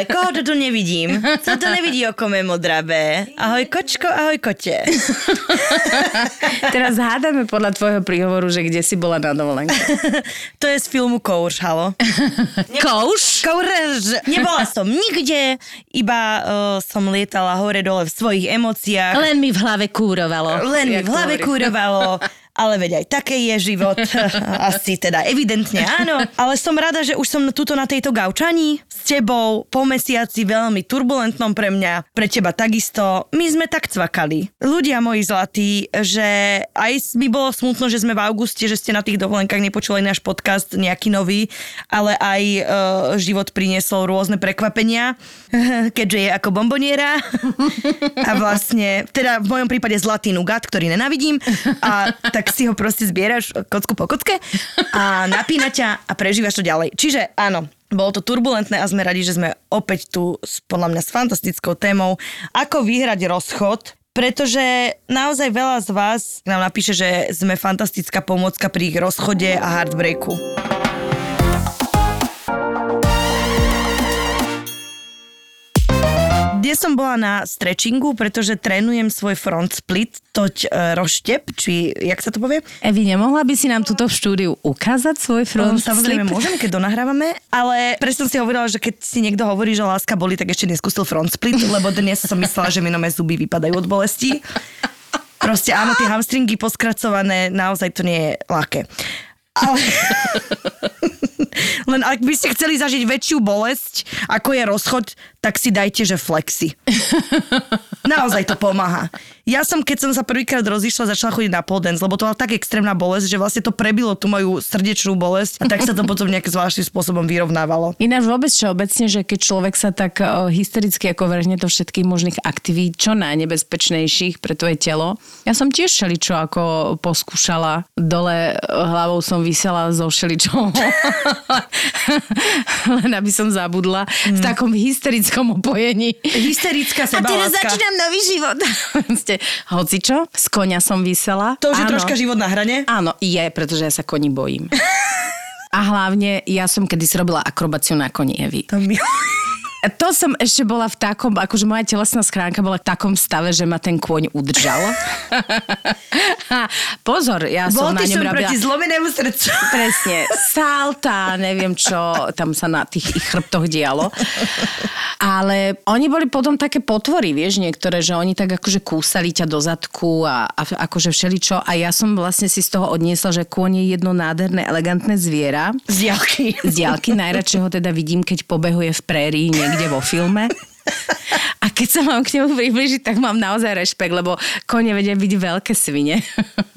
ale, koho to tu nevidím? Co to nevidí oko mé modravé? Ahoj kočko, ahoj kote. Teraz hádame podľa tvojho príhovoru, že kde si bola na dovolenke. to je z filmu Kouš, halo. Kouš? Kouš. Nebola som nikde, iba uh, som lietala hore-dole v svojich emóciách. Len mi v hlave kúrovalo. Len mi v hlave kúrovalo. Ale veď aj také je život. Asi teda evidentne áno. Ale som rada, že už som tuto na tejto gaučani s tebou po mesiaci veľmi turbulentnom pre mňa, pre teba takisto. My sme tak cvakali. Ľudia moji zlatí, že aj mi bolo smutno, že sme v auguste, že ste na tých dovolenkách nepočuli náš podcast nejaký nový, ale aj uh, život priniesol rôzne prekvapenia, keďže je ako bomboniera. A vlastne, teda v mojom prípade zlatý nugat, ktorý nenavidím. A tak si ho proste zbieraš kocku po kocke a napína ťa a prežívaš to ďalej. Čiže áno, bolo to turbulentné a sme radi, že sme opäť tu podľa mňa s fantastickou témou, ako vyhrať rozchod, pretože naozaj veľa z vás nám napíše, že sme fantastická pomôcka pri ich rozchode a heartbreaku. Dnes som bola na stretchingu, pretože trénujem svoj front split, toť e, roštep, či jak sa to povie? Evi, nemohla by si nám túto v štúdiu ukázať svoj front um, Samozrejme split? môžem, keď donahrávame, ale presne si hovorila, že keď si niekto hovorí, že láska boli, tak ešte neskúsil front split, lebo dnes som myslela, že mi nové zuby vypadajú od bolesti. Proste áno, tie hamstringy poskracované, naozaj to nie je ľahké. Ale... Len ak by ste chceli zažiť väčšiu bolesť, ako je rozchod, tak si dajte, že flexi. Naozaj to pomáha. Ja som, keď som sa prvýkrát rozišla, začala chodiť na pole lebo to bola tak extrémna bolesť, že vlastne to prebilo tú moju srdečnú bolesť a tak sa to potom nejakým zvláštnym spôsobom vyrovnávalo. Ináč vôbec všeobecne, že keď človek sa tak hystericky ako vrhne do všetkých možných aktivít, čo najnebezpečnejších pre tvoje telo. Ja som tiež šeličo ako poskúšala. Dole hlavou som vysela zo šeličom. Len aby som zabudla. Mm. V takom hysterickom opojení. Hysterická sebaláska. A teraz začínam nový život. Hoci čo, z konia som vysela. To už je troška život na hrane? Áno, je, pretože ja sa koni bojím. A hlavne, ja som kedysi robila akrobáciu na koni Evy. To mi... To som ešte bola v takom, akože moja telesná schránka bola v takom stave, že ma ten kôň udržal. Pozor, ja som Bol na ňom som robila... proti zlomenému srdcu. Presne. Salta, neviem čo tam sa na tých ich chrbtoch dialo. Ale oni boli potom také potvory, vieš, niektoré, že oni tak akože kúsali ťa do zadku a, a akože všeličo. A ja som vlastne si z toho odniesla, že kôň je jedno nádherné, elegantné zviera. Z diálky. Z diálky najradšej ho teda vidím, keď pobehuje v prérii niekde vo filme. A keď sa mám k nemu približiť, tak mám naozaj rešpekt, lebo kone vedia byť veľké svine.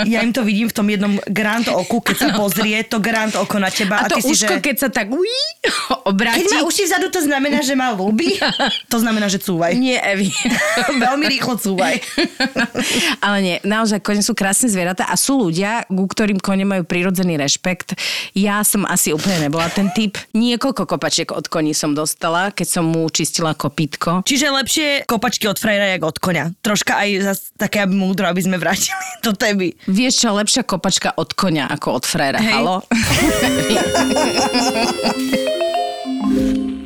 Ja im to vidím v tom jednom grand oku, keď sa pozrie to grand oko na teba. A, a to si, uško, že... keď sa tak uí, obráti. Keď má uši vzadu, to znamená, že má ľúbi. To znamená, že cúvaj. Nie, Evi. Veľmi rýchlo cúvaj. Ale nie, naozaj kone sú krásne zvieratá a sú ľudia, ku ktorým kone majú prirodzený rešpekt. Ja som asi úplne nebola ten typ. Niekoľko kopačiek od koní som dostala, keď som mu čistila kopítko. Čiže lepšie kopačky od frajera, jak od konia. Troška aj zas také aby múdro, aby sme vrátili do témy. Vieš čo, lepšia kopačka od konia ako od frajera, Hej. halo?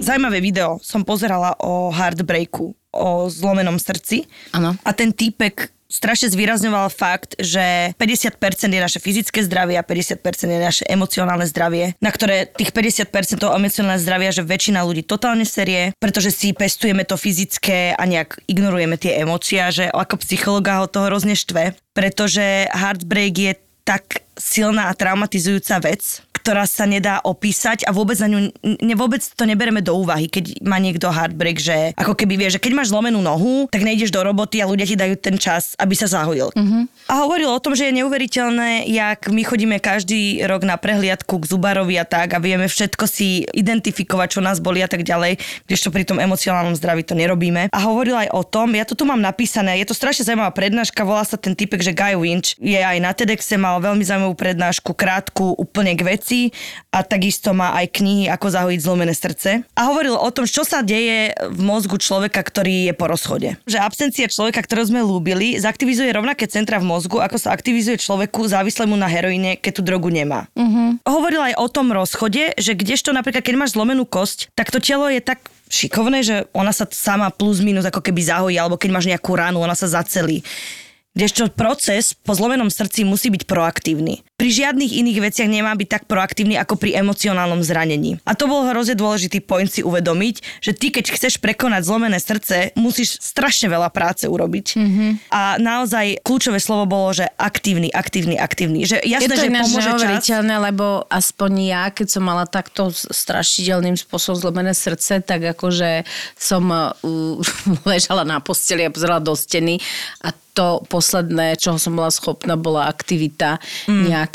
Zajímavé video som pozerala o heartbreaku, o zlomenom srdci. Ano. A ten týpek strašne zvýrazňoval fakt, že 50% je naše fyzické zdravie a 50% je naše emocionálne zdravie, na ktoré tých 50% toho emocionálne zdravia, že väčšina ľudí totálne serie, pretože si pestujeme to fyzické a nejak ignorujeme tie emócie, že ako psychologa ho to hrozne štve, pretože heartbreak je tak silná a traumatizujúca vec, ktorá sa nedá opísať a vôbec na ňu, ne, vôbec to nebereme do úvahy, keď má niekto heartbreak, že ako keby vie, že keď máš zlomenú nohu, tak nejdeš do roboty a ľudia ti dajú ten čas, aby sa zahojil. Uh-huh. A hovoril o tom, že je neuveriteľné, jak my chodíme každý rok na prehliadku k zubarovi a tak a vieme všetko si identifikovať, čo nás boli a tak ďalej, kdežto pri tom emocionálnom zdraví to nerobíme. A hovoril aj o tom, ja to tu mám napísané, je to strašne zaujímavá prednáška, volá sa ten typek, že Guy Winch je aj na TEDxe, mal veľmi zaujímavú prednášku, krátku, úplne k veci benefity a takisto má aj knihy Ako zahojiť zlomené srdce. A hovoril o tom, čo sa deje v mozgu človeka, ktorý je po rozchode. Že absencia človeka, ktorého sme lúbili, zaktivizuje rovnaké centra v mozgu, ako sa aktivizuje človeku závislému na heroíne, keď tú drogu nemá. Uh-huh. Hovoril aj o tom rozchode, že kdežto napríklad, keď máš zlomenú kosť, tak to telo je tak šikovné, že ona sa sama plus minus ako keby zahojí, alebo keď máš nejakú ránu, ona sa zacelí. Kdežto proces po zlomenom srdci musí byť proaktívny. Pri žiadnych iných veciach nemá byť tak proaktívny ako pri emocionálnom zranení. A to bol hrozne dôležitý point si uvedomiť, že ty keď chceš prekonať zlomené srdce, musíš strašne veľa práce urobiť. Mm-hmm. A naozaj kľúčové slovo bolo, že aktívny, aktívny, aktívny. Že jasné, je to že pomôže čas. lebo aspoň ja, keď som mala takto strašidelným spôsobom zlomené srdce, tak akože som uh, ležala na posteli a pozerala do steny a to posledné, čoho som bola schopná, bola aktivita mm. nejaká.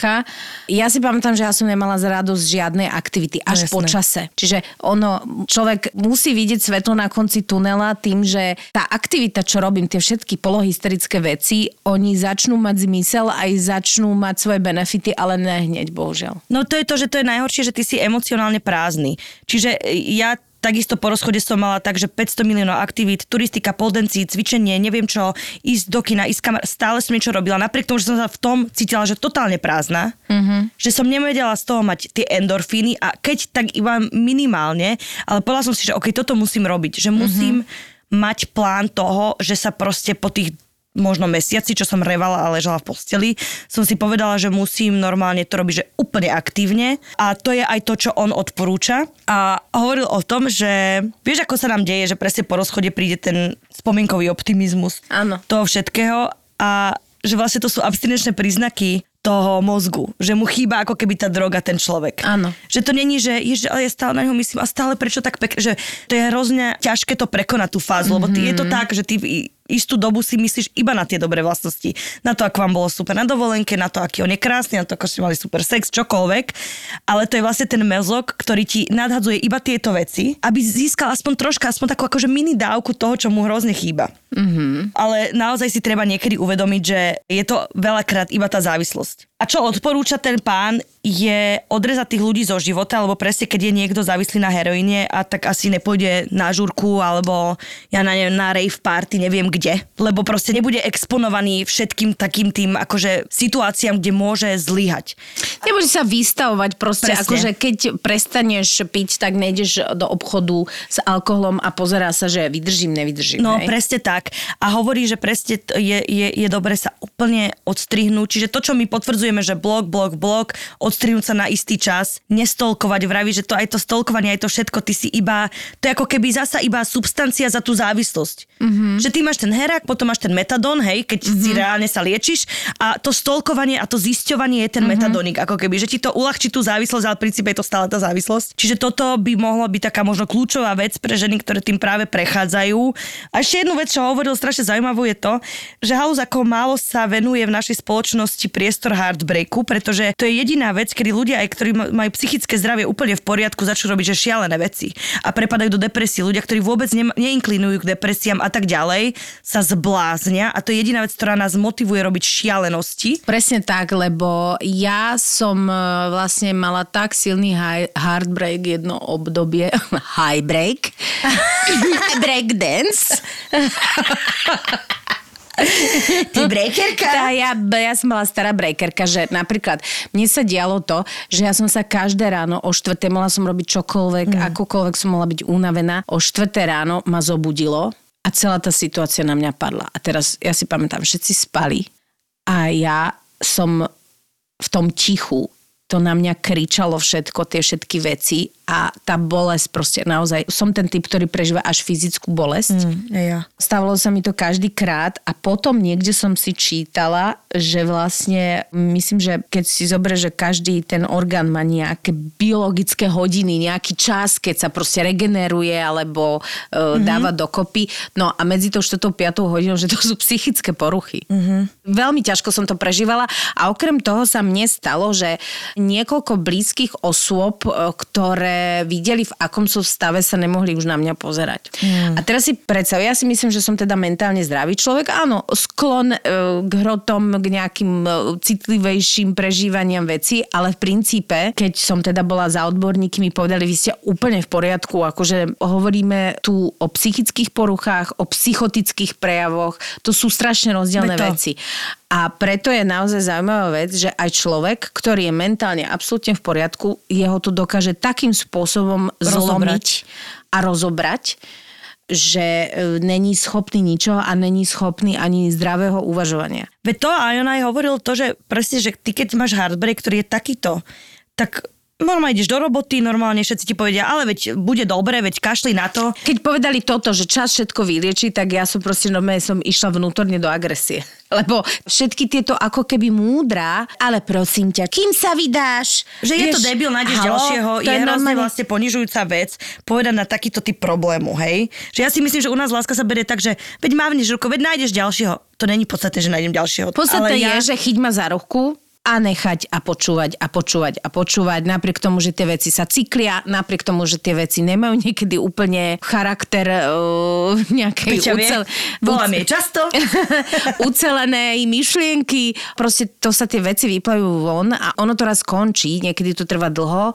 Ja si pamätám, že ja som nemala z radosť žiadnej aktivity až Jasné. po čase. Čiže ono, človek musí vidieť svetlo na konci tunela tým, že tá aktivita, čo robím, tie všetky polohysterické veci, oni začnú mať zmysel aj začnú mať svoje benefity, ale ne hneď, bohužiaľ. No to je to, že to je najhoršie, že ty si emocionálne prázdny. Čiže ja Takisto po rozchode som mala tak, že 500 miliónov aktivít, turistika, poldenci, cvičenie, neviem čo, ísť do kina, ísť kamar, stále som niečo robila. Napriek tomu, že som sa v tom cítila, že totálne prázdna, mm-hmm. že som nevedela z toho mať tie endorfíny a keď tak iba minimálne, ale povedala som si, že ok, toto musím robiť, že musím mm-hmm. mať plán toho, že sa proste po tých možno mesiaci, čo som revala a ležala v posteli, som si povedala, že musím normálne to robiť, že úplne aktívne a to je aj to, čo on odporúča a hovoril o tom, že vieš, ako sa nám deje, že presne po rozchode príde ten spomienkový optimizmus Áno. toho všetkého a že vlastne to sú abstinenčné príznaky toho mozgu, že mu chýba ako keby tá droga ten človek. Áno. Že to není, že ježiš, ale ja stále na ňo myslím a stále prečo tak pekne, že to je hrozne ťažké to prekonať tú fázu, mm-hmm. lebo ty, je to tak, že ty istú dobu si myslíš iba na tie dobré vlastnosti. Na to, ako vám bolo super na dovolenke, na to, aký on je krásny, na to, ako ste mali super sex, čokoľvek. Ale to je vlastne ten mezok, ktorý ti nadhadzuje iba tieto veci, aby získal aspoň troška, aspoň takú akože mini dávku toho, čo mu hrozne chýba. Mm-hmm. Ale naozaj si treba niekedy uvedomiť, že je to veľakrát iba tá závislosť. A čo odporúča ten pán, je odrezať tých ľudí zo života, lebo presne keď je niekto závislý na heroíne a tak asi nepôjde na žurku alebo ja na, neviem, na rave party, neviem kde. Lebo proste nebude exponovaný všetkým takým tým akože situáciám, kde môže zlyhať. Nebude sa vystavovať proste, Presne. akože keď prestaneš piť, tak nejdeš do obchodu s alkoholom a pozerá sa, že vydržím, nevydržím. No hej? presne tak. A hovorí, že presne je, je, je dobre sa úplne odstrihnúť. Čiže to, čo my potvrdzujeme, že blok, blok, blok, odstrihnúť sa na istý čas, nestolkovať, vraví, že to aj to stolkovanie, aj to všetko, ty si iba, to je ako keby zasa iba substancia za tú závislosť. Mm-hmm. Že ty máš ten herák, potom máš ten metadón, hej, keď mm-hmm. si reálne sa liečiš a to stolkovanie a to zisťovanie je ten mm-hmm. metadónik, ako keby, že ti to uľahčí tú závislosť, ale v princípe je to stále tá závislosť. Čiže toto by mohlo byť taká možno kľúčová vec pre ženy, ktoré tým práve prechádzajú. A ešte jednu vec, čo hovoril strašne zaujímavú je to, že halus ako málo sa venuje v našej spoločnosti priestor heartbreaku, pretože to je jediná vec, kedy ľudia, aj ktorí ma- majú psychické zdravie úplne v poriadku, začnú robiť že šialené veci a prepadajú do depresie. Ľudia, ktorí vôbec ne- neinklinujú k depresiám a tak ďalej, sa zbláznia a to je jediná vec, ktorá nás motivuje robiť šialenosti. Presne tak, lebo ja som e, vlastne mala tak silný high, heartbreak jedno obdobie, high break, break dance. Ty breakerka? Tá, ja, ja som bola stará breakerka, že napríklad mne sa dialo to, že ja som sa každé ráno o štvrté mohla som robiť čokoľvek, mm. akokoľvek som mohla byť unavená. O štvrté ráno ma zobudilo a celá tá situácia na mňa padla. A teraz ja si pamätám, všetci spali a ja som v tom tichu to na mňa kričalo všetko, tie všetky veci a tá bolesť proste naozaj, som ten typ, ktorý prežíva až fyzickú bolesť. Mm, ja. Stávalo sa mi to každý krát a potom niekde som si čítala, že vlastne, myslím, že keď si zoberie, že každý ten orgán má nejaké biologické hodiny, nejaký čas, keď sa proste regeneruje alebo uh, mm-hmm. dáva dokopy. No a medzi tou 4. 5. hodinou, že to sú psychické poruchy. Mm-hmm. Veľmi ťažko som to prežívala a okrem toho sa mne stalo, že niekoľko blízkych osôb, e, ktoré videli, v akom sú stave, sa nemohli už na mňa pozerať. Mm. A teraz si predstav, ja si myslím, že som teda mentálne zdravý človek. Áno, sklon e, k hrotom, k nejakým e, citlivejším prežívaniam veci, ale v princípe, keď som teda bola za odborníky, mi povedali, vy ste úplne v poriadku, akože hovoríme tu o psychických poruchách, o psychotických prejavoch, to sú strašne rozdielne veci. A preto je naozaj zaujímavá vec, že aj človek, ktorý je mentálne absolútne v poriadku, jeho to dokáže takým spôsobom rozobrať. zlomiť a rozobrať, že e, není schopný ničoho a není schopný ani zdravého uvažovania. Veď to a on aj hovoril to, že presne, že ty keď máš heartbreak, ktorý je takýto, tak normálne ideš do roboty, normálne všetci ti povedia, ale veď bude dobre, veď kašli na to. Keď povedali toto, že čas všetko vylieči, tak ja som proste normálne som išla vnútorne do agresie. Lebo všetky tieto ako keby múdra, ale prosím ťa, kým sa vydáš? Že je to debil, nájdeš halo, ďalšieho, je, je hrozne vlastne ponižujúca vec povedať na takýto typ problému, hej? Že ja si myslím, že u nás láska sa berie tak, že veď mávneš ruku, veď nájdeš ďalšieho. To není podstatné, že nájdem ďalšieho. Podstatné ja... je, že chyť ma za ruku, a nechať a počúvať a počúvať a počúvať, napriek tomu, že tie veci sa cyklia, napriek tomu, že tie veci nemajú niekedy úplne charakter uh, nejakej ucel... Volám je často. ucelenej myšlienky. Proste to sa tie veci vyplajú von a ono to raz končí, niekedy to trvá dlho,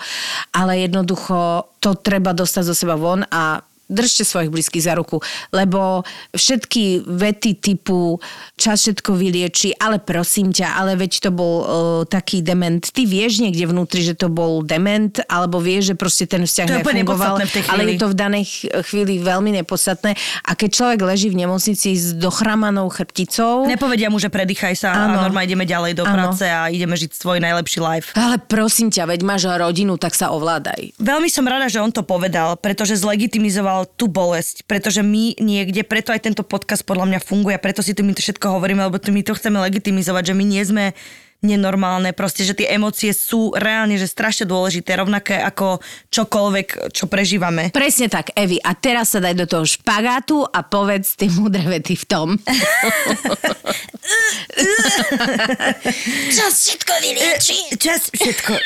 ale jednoducho to treba dostať zo seba von a držte svojich blízkych za ruku, lebo všetky vety typu čas všetko vylieči, ale prosím ťa, ale veď to bol uh, taký dement. Ty vieš niekde vnútri, že to bol dement, alebo vieš, že proste ten vzťah nefungoval, ale je to v danej chvíli veľmi nepodstatné. A keď človek leží v nemocnici s dochramanou chrbticou... Nepovedia mu, že predýchaj sa ano. a normálne ideme ďalej do ano. práce a ideme žiť svoj najlepší life. Ale prosím ťa, veď máš rodinu, tak sa ovládaj. Veľmi som rada, že on to povedal, pretože zlegitimizoval mal tú bolesť, pretože my niekde, preto aj tento podcast podľa mňa funguje a preto si tu my to všetko hovoríme, lebo my to chceme legitimizovať, že my nie sme nenormálne, proste, že tie emócie sú reálne, že strašne dôležité, rovnaké ako čokoľvek, čo prežívame. Presne tak, Evi. A teraz sa daj do toho špagátu a povedz tie múdre vety v tom. Čas všetko vylieči. Čas všetko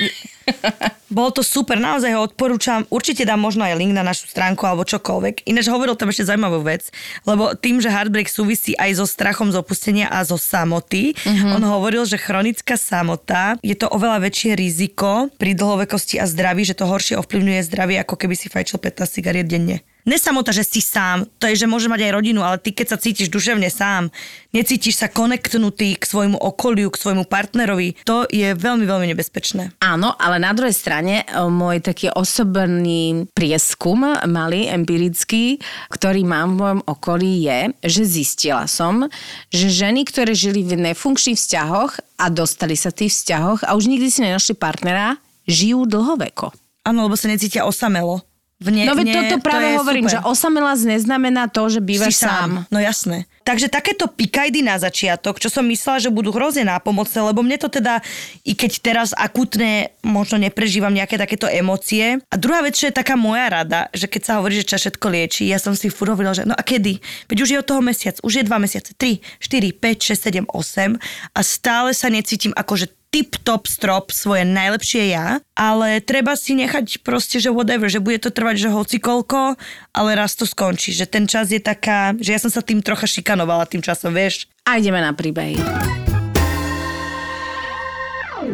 bol to super, naozaj ho odporúčam. Určite dám možno aj link na našu stránku alebo čokoľvek. Ináč hovoril tam ešte zaujímavú vec, lebo tým, že heartbreak súvisí aj so strachom z opustenia a zo samoty, uh-huh. on hovoril, že chronická samota je to oveľa väčšie riziko pri dlhovekosti a zdraví, že to horšie ovplyvňuje zdravie, ako keby si fajčil 15 cigariet denne nesamota, že si sám, to je, že môže mať aj rodinu, ale ty keď sa cítiš duševne sám, necítiš sa konektnutý k svojmu okoliu, k svojmu partnerovi, to je veľmi, veľmi nebezpečné. Áno, ale na druhej strane môj taký osobný prieskum, malý, empirický, ktorý mám v mojom okolí je, že zistila som, že ženy, ktoré žili v nefunkčných vzťahoch a dostali sa v tých vzťahoch a už nikdy si nenašli partnera, žijú dlhoveko. Áno, lebo sa necítia osamelo. Vne, no veď toto práve to hovorím, super. že osamelá neznamená to, že bývaš sám. sám. No jasné. Takže takéto pikajdy na začiatok, čo som myslela, že budú hrozne nápomocné, lebo mne to teda, i keď teraz akutne možno neprežívam nejaké takéto emócie. A druhá vec, čo je taká moja rada, že keď sa hovorí, že čas všetko lieči, ja som si furt hovorila, že no a kedy? Veď už je od toho mesiac, už je dva mesiace, 3, 4, 5, 6, 7, 8 a stále sa necítim ako, že tip-top strop, svoje najlepšie ja, ale treba si nechať proste, že whatever, že bude to trvať, že hoci koľko, ale raz to skončí, že ten čas je taká, že ja som sa tým trocha šikanovala tým časom, vieš. A ideme na príbehy.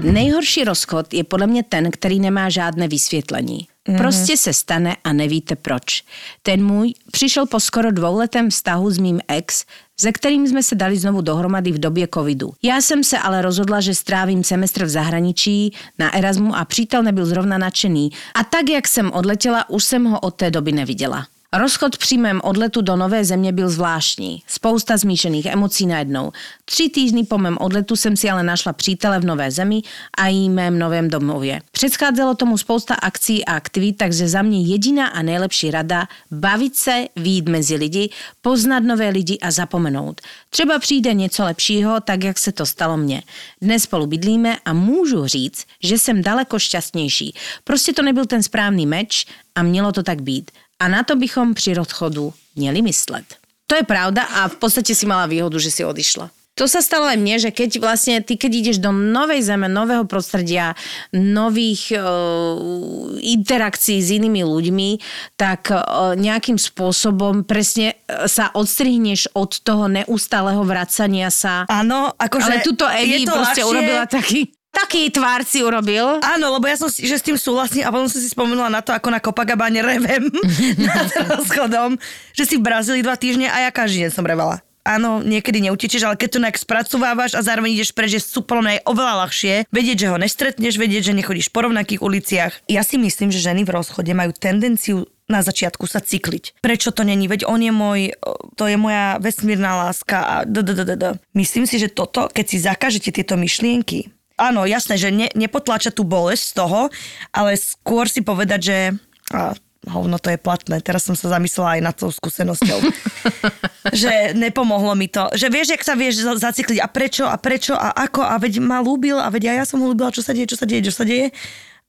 Nejhorší rozchod je podle mě ten, který nemá žádné vysvětlení. Mm-hmm. Prostě se stane a nevíte proč. Ten můj přišel po skoro dvouletém vztahu s mým ex, se kterým jsme se dali znovu dohromady v době covidu. Já jsem se ale rozhodla, že strávím semestr v zahraničí na Erasmu a přítel nebyl zrovna nadšený. A tak, jak jsem odletěla, už jsem ho od té doby neviděla. Rozchod při mém odletu do nové země byl zvláštní. Spousta zmíšených emocí najednou. Tři týdny po mém odletu jsem si ale našla přítele v nové zemi a jí mém novém domově. Předcházelo tomu spousta akcí a aktivit, takže za mě jediná a nejlepší rada bavit se, výjít mezi lidi, poznat nové lidi a zapomenout. Třeba přijde něco lepšího, tak jak se to stalo mně. Dnes spolu bydlíme a můžu říct, že jsem daleko šťastnější. Prostě to nebyl ten správný meč a mělo to tak být. A na to bychom pri rozchodu měli myslet. To je pravda a v podstate si mala výhodu, že si odišla. To sa stalo aj mne, že keď vlastne ty, keď ideš do novej zeme, nového prostredia, nových uh, interakcií s inými ľuďmi, tak uh, nejakým spôsobom presne e, sa odstrihneš od toho neustáleho vracania sa. Áno, akože... Ale tuto Evi proste ľahšie... urobila taký taký tvár si urobil. Áno, lebo ja som si, že s tým súhlasím a potom som si spomenula na to, ako na Copacabane revem nad rozchodom, že si v Brazílii dva týždne a ja každý deň som revala áno, niekedy neutečeš, ale keď to nejak spracovávaš a zároveň ideš preč, že super, je oveľa ľahšie vedieť, že ho nestretneš, vedieť, že nechodíš po rovnakých uliciach. Ja si myslím, že ženy v rozchode majú tendenciu na začiatku sa cykliť. Prečo to není? Veď on je môj, to je moja vesmírna láska a d, d, d, d, d. Myslím si, že toto, keď si zakažete tieto myšlienky, áno, jasné, že ne, nepotláča tú bolesť z toho, ale skôr si povedať, že a, hovno to je platné. Teraz som sa zamyslela aj nad tou skúsenosťou. že nepomohlo mi to. Že vieš, jak sa vieš zacikliť a prečo a prečo a ako a veď ma lúbil a veď ja, ja som ho lúbila, čo sa deje, čo sa deje, čo sa deje.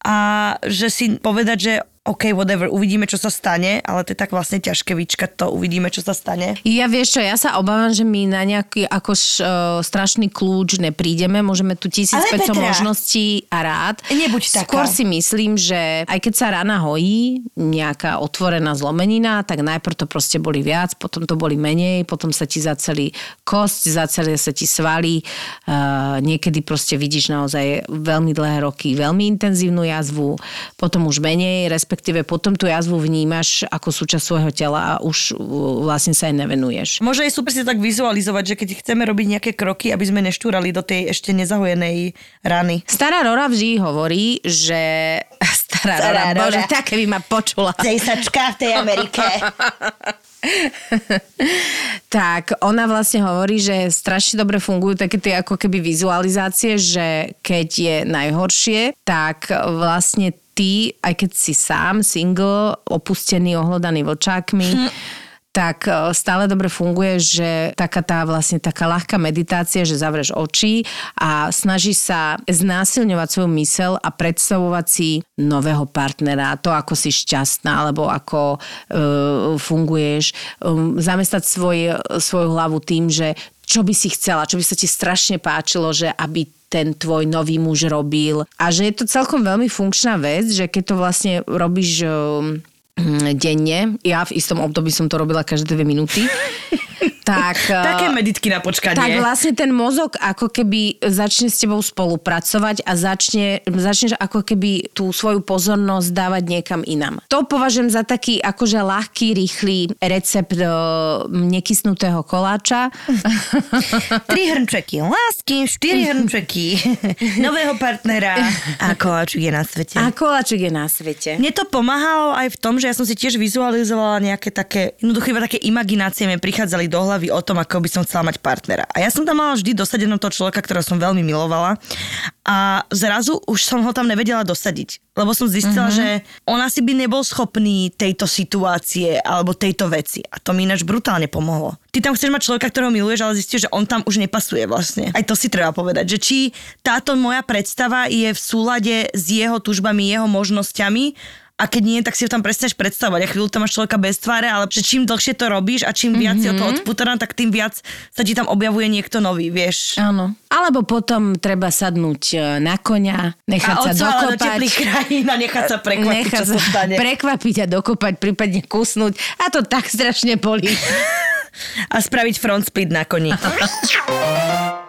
A že si povedať, že OK, whatever, uvidíme, čo sa stane, ale to je tak vlastne ťažké vyčkať to, uvidíme, čo sa stane. Ja vieš čo, ja sa obávam, že my na nejaký ako š, uh, strašný kľúč neprídeme, môžeme tu 1500 možností a rád. Nebuď taká. Skôr si myslím, že aj keď sa rana hojí, nejaká otvorená zlomenina, tak najprv to proste boli viac, potom to boli menej, potom sa ti zaceli kosť, zaceli sa ti svaly, uh, niekedy proste vidíš naozaj veľmi dlhé roky, veľmi intenzívnu jazvu, potom už menej, respektíve respektíve potom tú jazvu vnímaš ako súčasť svojho tela a už vlastne sa aj nevenuješ. Možno je super si tak vizualizovať, že keď chceme robiť nejaké kroky, aby sme neštúrali do tej ešte nezahojenej rany. Stará Rora vždy hovorí, že... Stará, Stará Rora, Rora. bože, také by ma počula. Cejsačka v tej Amerike. tak ona vlastne hovorí, že strašne dobre fungujú také tie ako keby vizualizácie, že keď je najhoršie, tak vlastne ty, aj keď si sám, single, opustený, ohlodaný vlčákmi, hm tak e, stále dobre funguje, že taká tá vlastne taká ľahká meditácia, že zavrieš oči a snažíš sa znásilňovať svoju mysel a predstavovať si nového partnera, to ako si šťastná, alebo ako e, funguješ, um, zamestať svoj, svoju hlavu tým, že čo by si chcela, čo by sa ti strašne páčilo, že aby ten tvoj nový muž robil. A že je to celkom veľmi funkčná vec, že keď to vlastne robíš um, denne, ja v istom období som to robila každé dve minúty, tak... Také meditky na počkanie. Tak vlastne ten mozog ako keby začne s tebou spolupracovať a začne, začneš ako keby tú svoju pozornosť dávať niekam inam. To považujem za taký akože ľahký, rýchly recept do nekysnutého koláča. Tri hrnčeky lásky, štyri hrnčeky nového partnera a koláčik je na svete. A koláčik je na svete. Mne to pomáhalo aj v tom, že ja som si tiež vizualizovala nejaké také, jednoducho iba také imaginácie mi prichádzali do hlavy o tom, ako by som chcela mať partnera. A ja som tam mala vždy dosadeného toho človeka, ktorého som veľmi milovala a zrazu už som ho tam nevedela dosadiť. Lebo som zistila, uh-huh. že on asi by nebol schopný tejto situácie alebo tejto veci. A to mi ináč brutálne pomohlo. Ty tam chceš mať človeka, ktorého miluješ, ale zistíš, že on tam už nepasuje vlastne. Aj to si treba povedať, že či táto moja predstava je v súlade s jeho tužbami, jeho možnosťami a keď nie, tak si ho tam prestaneš predstavovať. A chvíľu tam máš človeka bez tváre, ale že čím dlhšie to robíš a čím viac mm-hmm. si o to mhm. odputaná, tak tým viac sa ti tam objavuje niekto nový, vieš. Áno. Alebo potom treba sadnúť e, na konia, nechať a sa dokopať. do krajín a nechať sa prekvapiť, nechať čo sa stane. Prekvapiť a dokopať, prípadne kusnúť. A to tak strašne bolí. a spraviť front split na koni.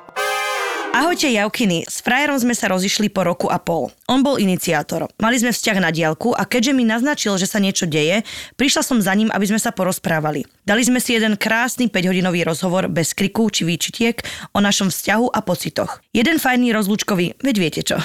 Ahojte Javkiny, s frajerom sme sa rozišli po roku a pol. On bol iniciátor. Mali sme vzťah na diálku a keďže mi naznačil, že sa niečo deje, prišla som za ním, aby sme sa porozprávali. Dali sme si jeden krásny 5-hodinový rozhovor bez kriku či výčitiek o našom vzťahu a pocitoch. Jeden fajný rozlúčkový, veď viete čo.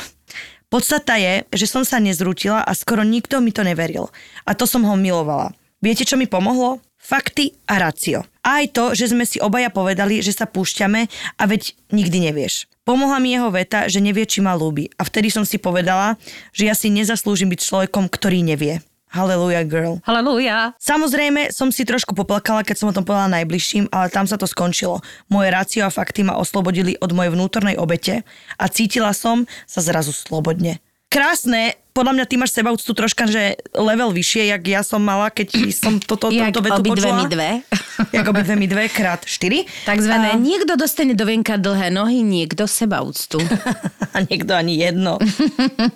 Podstata je, že som sa nezrútila a skoro nikto mi to neveril. A to som ho milovala. Viete, čo mi pomohlo? Fakty a racio. Aj to, že sme si obaja povedali, že sa púšťame a veď nikdy nevieš. Pomohla mi jeho veta, že nevie, či ma ľúbi. A vtedy som si povedala, že ja si nezaslúžim byť človekom, ktorý nevie. Hallelujah, girl. Hallelujah. Samozrejme, som si trošku poplakala, keď som o tom povedala najbližším, ale tam sa to skončilo. Moje rácio a fakty ma oslobodili od mojej vnútornej obete a cítila som sa zrazu slobodne. Krásne, podľa mňa ty máš sebaúctu troška, že level vyššie, jak ja som mala, keď som toto, Jak toto vetu počula. mi dve. Jak obidve mi dve krát štyri. Takzvané, A- niekto dostane do venka dlhé nohy, niekto seba úctu. A niekto ani jedno.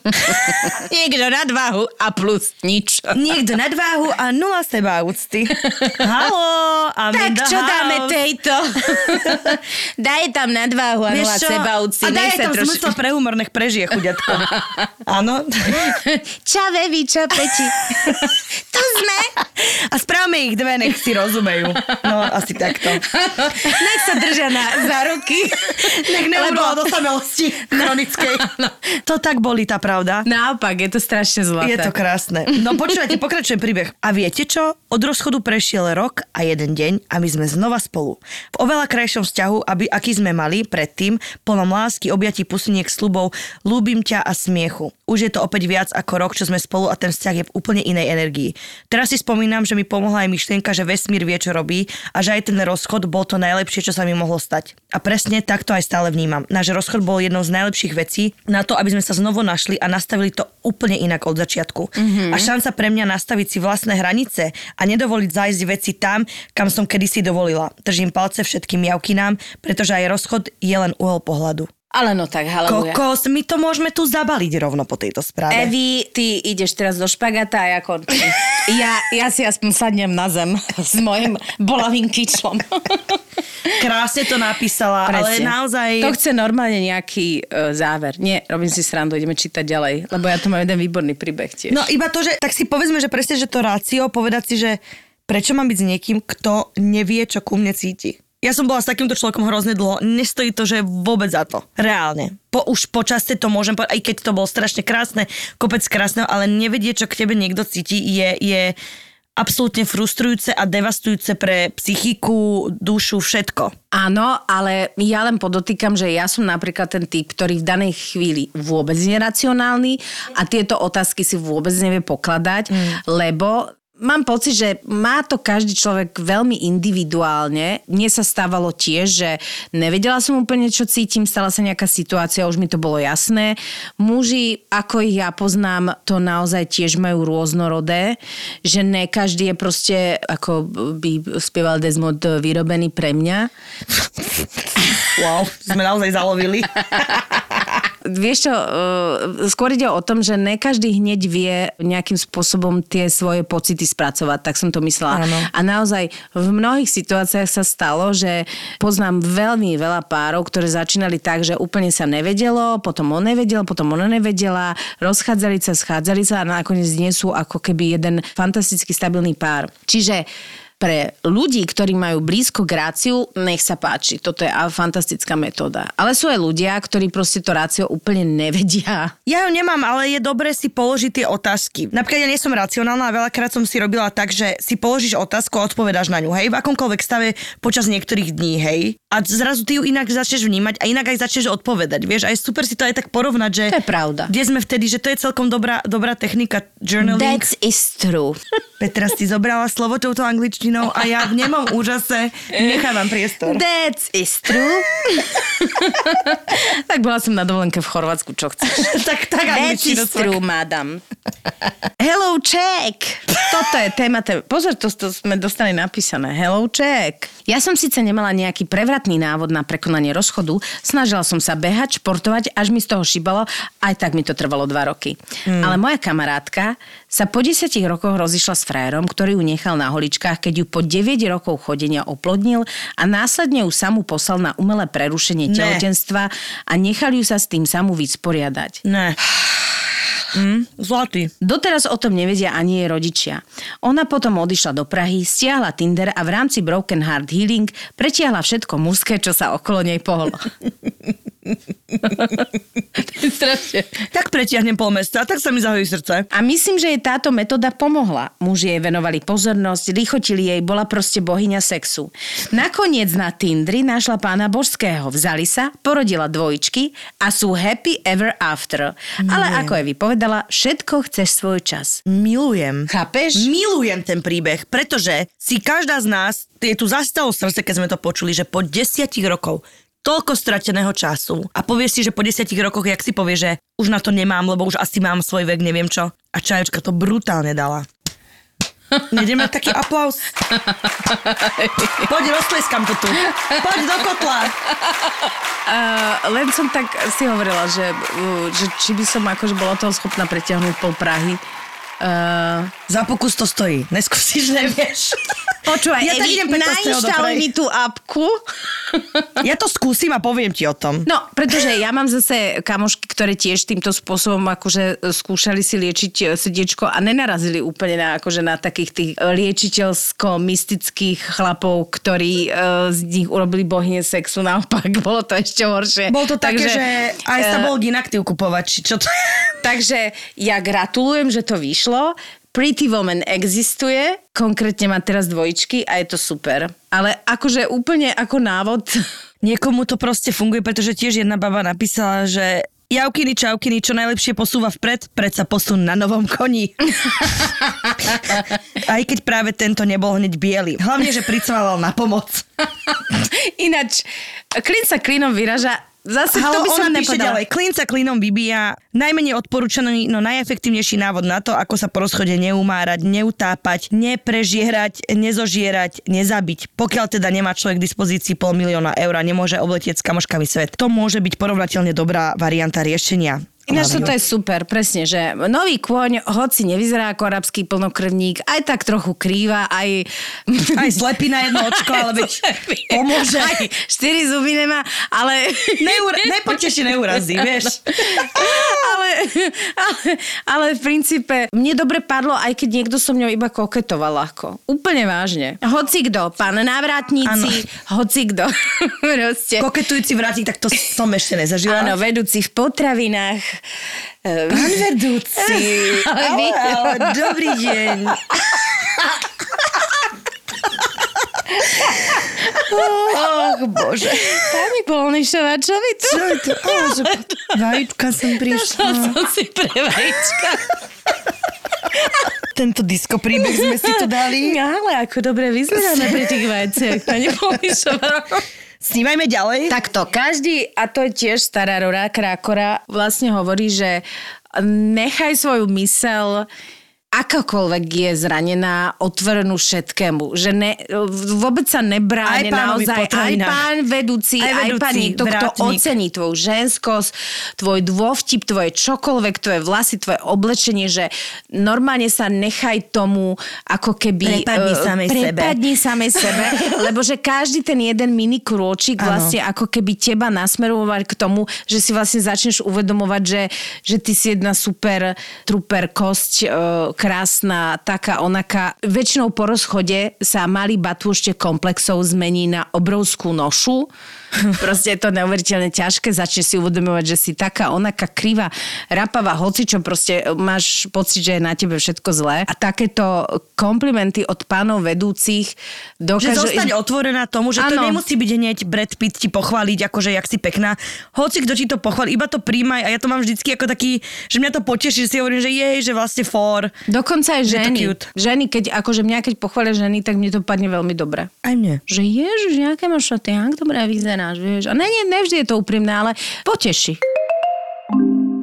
niekto nadváhu a plus nič. Niekto nadváhu a nula seba úcty. Halo, Tak in the čo dáme house. tejto? Daj tam nadváhu a nula seba úcty. A daj tam trošku- zmysel pre humor, nech prežije chuďatko. Áno. Ča vevi, čo peči. to sme. A správame ich dve, nech si rozumejú. No, asi takto. Nech sa držia na, za ruky. Nech neumrela do samelosti chronickej. To tak boli tá pravda. Naopak, je to strašne zlaté. Je to krásne. No počúvajte, pokračuje príbeh. A viete čo? Od rozchodu prešiel rok a jeden deň a my sme znova spolu. V oveľa krajšom vzťahu, aby, aký sme mali predtým, plnom lásky, objatí, pusiniek, slubov, ľúbim ťa a smiechu. Už je to opäť viac ako rok, čo sme spolu a ten vzťah je v úplne inej energii. Teraz si spomínam, že mi pomohla aj myšlienka, že vesmír vie, čo robí a že aj ten rozchod bol to najlepšie, čo sa mi mohlo stať. A presne takto aj stále vnímam. Náš rozchod bol jednou z najlepších vecí na to, aby sme sa znovu našli a nastavili to úplne inak od začiatku. Mm-hmm. A šanca pre mňa nastaviť si vlastné hranice a nedovoliť zájsť veci tam, kam som kedysi dovolila. Držím palce všetkým javkinám, pretože aj rozchod je len uhol pohľadu. Ale no tak, haleluja. Kokos, my to môžeme tu zabaliť rovno po tejto správe. Evi, ty ideš teraz do špagata a ja končím. Ja, ja si aspoň sadnem na zem s mojim bolavým kyčlom. Krásne to napísala, ale Presne. naozaj... To chce normálne nejaký uh, záver. Nie, robím si srandu, ideme čítať ďalej, lebo ja tu mám jeden výborný príbeh tiež. No iba to, že tak si povedzme, že presne, že to rácio, povedať si, že prečo mám byť s niekým, kto nevie, čo ku mne cíti. Ja som bola s takýmto človekom hrozne dlho, nestojí to, že vôbec za to. Reálne. Po, už počasie to môžem povedať, aj keď to bolo strašne krásne, kopec krásneho, ale nevedieť, čo k tebe niekto cíti, je, je absolútne frustrujúce a devastujúce pre psychiku, dušu, všetko. Áno, ale ja len podotýkam, že ja som napríklad ten typ, ktorý v danej chvíli vôbec nie je racionálny a tieto otázky si vôbec nevie pokladať, mm. lebo Mám pocit, že má to každý človek veľmi individuálne. Mne sa stávalo tiež, že nevedela som úplne, čo cítim, stala sa nejaká situácia, už mi to bolo jasné. Muži, ako ich ja poznám, to naozaj tiež majú rôznorodé, že ne každý je proste, ako by spieval Desmond, vyrobený pre mňa. Wow, sme naozaj zalovili. Vieš čo, uh, skôr ide o tom, že ne každý hneď vie nejakým spôsobom tie svoje pocity spracovať, tak som to myslela. Áno. A naozaj v mnohých situáciách sa stalo, že poznám veľmi veľa párov, ktoré začínali tak, že úplne sa nevedelo, potom on nevedel, potom ona nevedela, rozchádzali sa, schádzali sa a nakoniec nie sú ako keby jeden fantasticky stabilný pár. Čiže pre ľudí, ktorí majú blízko k ráciu, nech sa páči. Toto je fantastická metóda. Ale sú aj ľudia, ktorí proste to rácio úplne nevedia. Ja ju nemám, ale je dobré si položiť tie otázky. Napríklad ja nie som racionálna a veľakrát som si robila tak, že si položíš otázku a odpovedáš na ňu, hej, v akomkoľvek stave počas niektorých dní, hej. A zrazu ty ju inak začneš vnímať a inak aj začneš odpovedať, vieš. A je super si to aj tak porovnať, že... To je pravda. Kde sme vtedy, že to je celkom dobrá, dobrá technika journaling. That is true. Petra si zobrala slovo touto angličtinou a ja v nemom úžase nechávam priestor. That is true. tak bola som na dovolenke v Chorvátsku, čo chceš. tak, tak That angličtinu. is true, madam. Hello, Czech. Toto je téma. Té... Pozor, to, to sme dostali napísané. Hello, Czech. Ja som síce nemala nejaký prevratný návod na prekonanie rozchodu, snažila som sa behať, športovať, až mi z toho šibalo, aj tak mi to trvalo dva roky. Hmm. Ale moja kamarátka sa po 10 rokoch rozišla s frajerom, ktorý ju nechal na holičkách, keď ju po 9 rokov chodenia oplodnil a následne ju samu poslal na umelé prerušenie Ne. tehotenstva a nechal ju sa s tým samu vysporiadať. Ne. Mm, zlatý. Doteraz o tom nevedia ani jej rodičia. Ona potom odišla do Prahy, stiahla Tinder a v rámci Broken Heart Healing pretiahla všetko mužské, čo sa okolo nej pohlo. strašne. Tak pretiahnem pol mesta, tak sa mi zahojí srdce. A myslím, že jej táto metóda pomohla. Muži jej venovali pozornosť, lichotili jej, bola proste bohyňa sexu. Nakoniec na Tindri našla pána božského. Vzali sa, porodila dvojičky a sú happy ever after. Ale ako je vypovedala, všetko chceš svoj čas. Milujem. Chápeš? Milujem ten príbeh, pretože si každá z nás, je tu zastalo srdce, keď sme to počuli, že po desiatich rokov toľko strateného času a povie si, že po desiatich rokoch, jak si povie, že už na to nemám, lebo už asi mám svoj vek, neviem čo. A čajočka to brutálne dala. Nedeme taký aplaus. Poď, rozpleskam to tu. Poď do kotla. Uh, len som tak si hovorila, že, uh, že či by som akože bola toho schopná pretiahnuť pol Prahy. Uh, Za pokus to stojí. Neskúsiš, nevieš. Počúvaj, Ja tak Evi, idem 15. nainštaluj mi tú apku. Ja to skúsim a poviem ti o tom. No, pretože ja mám zase kamošky, ktoré tiež týmto spôsobom akože skúšali si liečiť e, srdiečko a nenarazili úplne na, akože na takých tých e, liečiteľsko-mystických chlapov, ktorí uh, z nich urobili bohyne sexu. Naopak, bolo to ešte horšie. Bol to také, že aj sa eh, bol inaktív kupovať, či čo to. Takže ja gratulujem, že to vyšlo. Pretty Woman existuje, konkrétne má teraz dvojičky a je to super. Ale akože úplne ako návod, Niekomu to proste funguje, pretože tiež jedna baba napísala, že Javkiny, čaukiny, čo najlepšie posúva vpred, predsa posun na novom koni. Aj keď práve tento nebol hneď biely. Hlavne, že pricválal na pomoc. ináč klin sa klinom vyraža. Zase Halo, to by som ona píše nepovedala. ďalej. Klin sa klinom vybíja. Najmenej odporúčaný, no najefektívnejší návod na to, ako sa po rozchode neumárať, neutápať, neprežierať, nezožierať, nezabiť. Pokiaľ teda nemá človek k dispozícii pol milióna eur a nemôže obletieť s kamoškami svet. To môže byť porovnateľne dobrá varianta riešenia. Ináč toto je super, presne, že nový kôň, hoci nevyzerá ako arabský plnokrvník, aj tak trochu krýva, aj... Aj slepý na jedno očko, ale veď pomôže. Aj štyri zuby nemá, ale... Neura- nepoteší, neurazí, vieš. ale, ale, ale v princípe mne dobre padlo, aj keď niekto so mňou iba koketoval ľahko. Úplne vážne. Hoci kto, pán návratníci, hoci kto. Koketujúci vrátik, tak to som ešte nezažila. Áno, vedúci v potravinách. Pán vedúci. Ale ale, vy- ale, dobrý deň. Och, bože. Pani Polnišová, čo vy tu? Čo je to? Á, že vajíčka som prišla. som si pre vajíčka. Tento disco príbeh sme si tu dali. Ale ako dobre vyzeráme pri tých vajciach, pani Polnišová. Snímajme ďalej. Takto, každý, a to je tiež stará Rora Krákora, vlastne hovorí, že nechaj svoju mysel akákoľvek je zranená, otvorenú všetkému. Že ne, vôbec sa nebráne Aj naozaj. Aj pán vedúci, Aj aj, vedúci, pán niekto, kto ocení tvoju ženskosť, tvoj dôvtip, tvoje čokoľvek, tvoje vlasy, tvoje oblečenie, že normálne sa nechaj tomu ako keby... Prepadni eh, samej sebe. prepadni samej sebe, lebo že každý ten jeden mini krôčik Áno. vlastne ako keby teba nasmerovať k tomu, že si vlastne začneš uvedomovať, že, že ty si jedna super truper kosť, e, krásna, taká onaka. Väčšinou po rozchode sa malý batúšte komplexov zmení na obrovskú nošu. Proste je to neuveriteľne ťažké, začne si uvedomovať, že si taká onaká kriva, rapavá, hoci čo proste máš pocit, že je na tebe všetko zlé. A takéto komplimenty od pánov vedúcich Že dokážu... zostať otvorená tomu, že to Áno. nemusí byť hneď Brad Pitt ti pochváliť, akože jak si pekná. Hoci kto ti to pochváli, iba to príjmaj a ja to mám vždycky ako taký, že mňa to poteší, že si hovorím, že jej, že vlastne for. Dokonca aj Je to ženy. cute. Ženy, keď, akože mňa keď pochvália ženy, tak mne to padne veľmi dobre. Aj mne. Že ježiš, aké máš šaty, jak dobre vyzeráš, vieš. A ne, nevždy je to úprimné, ale poteší.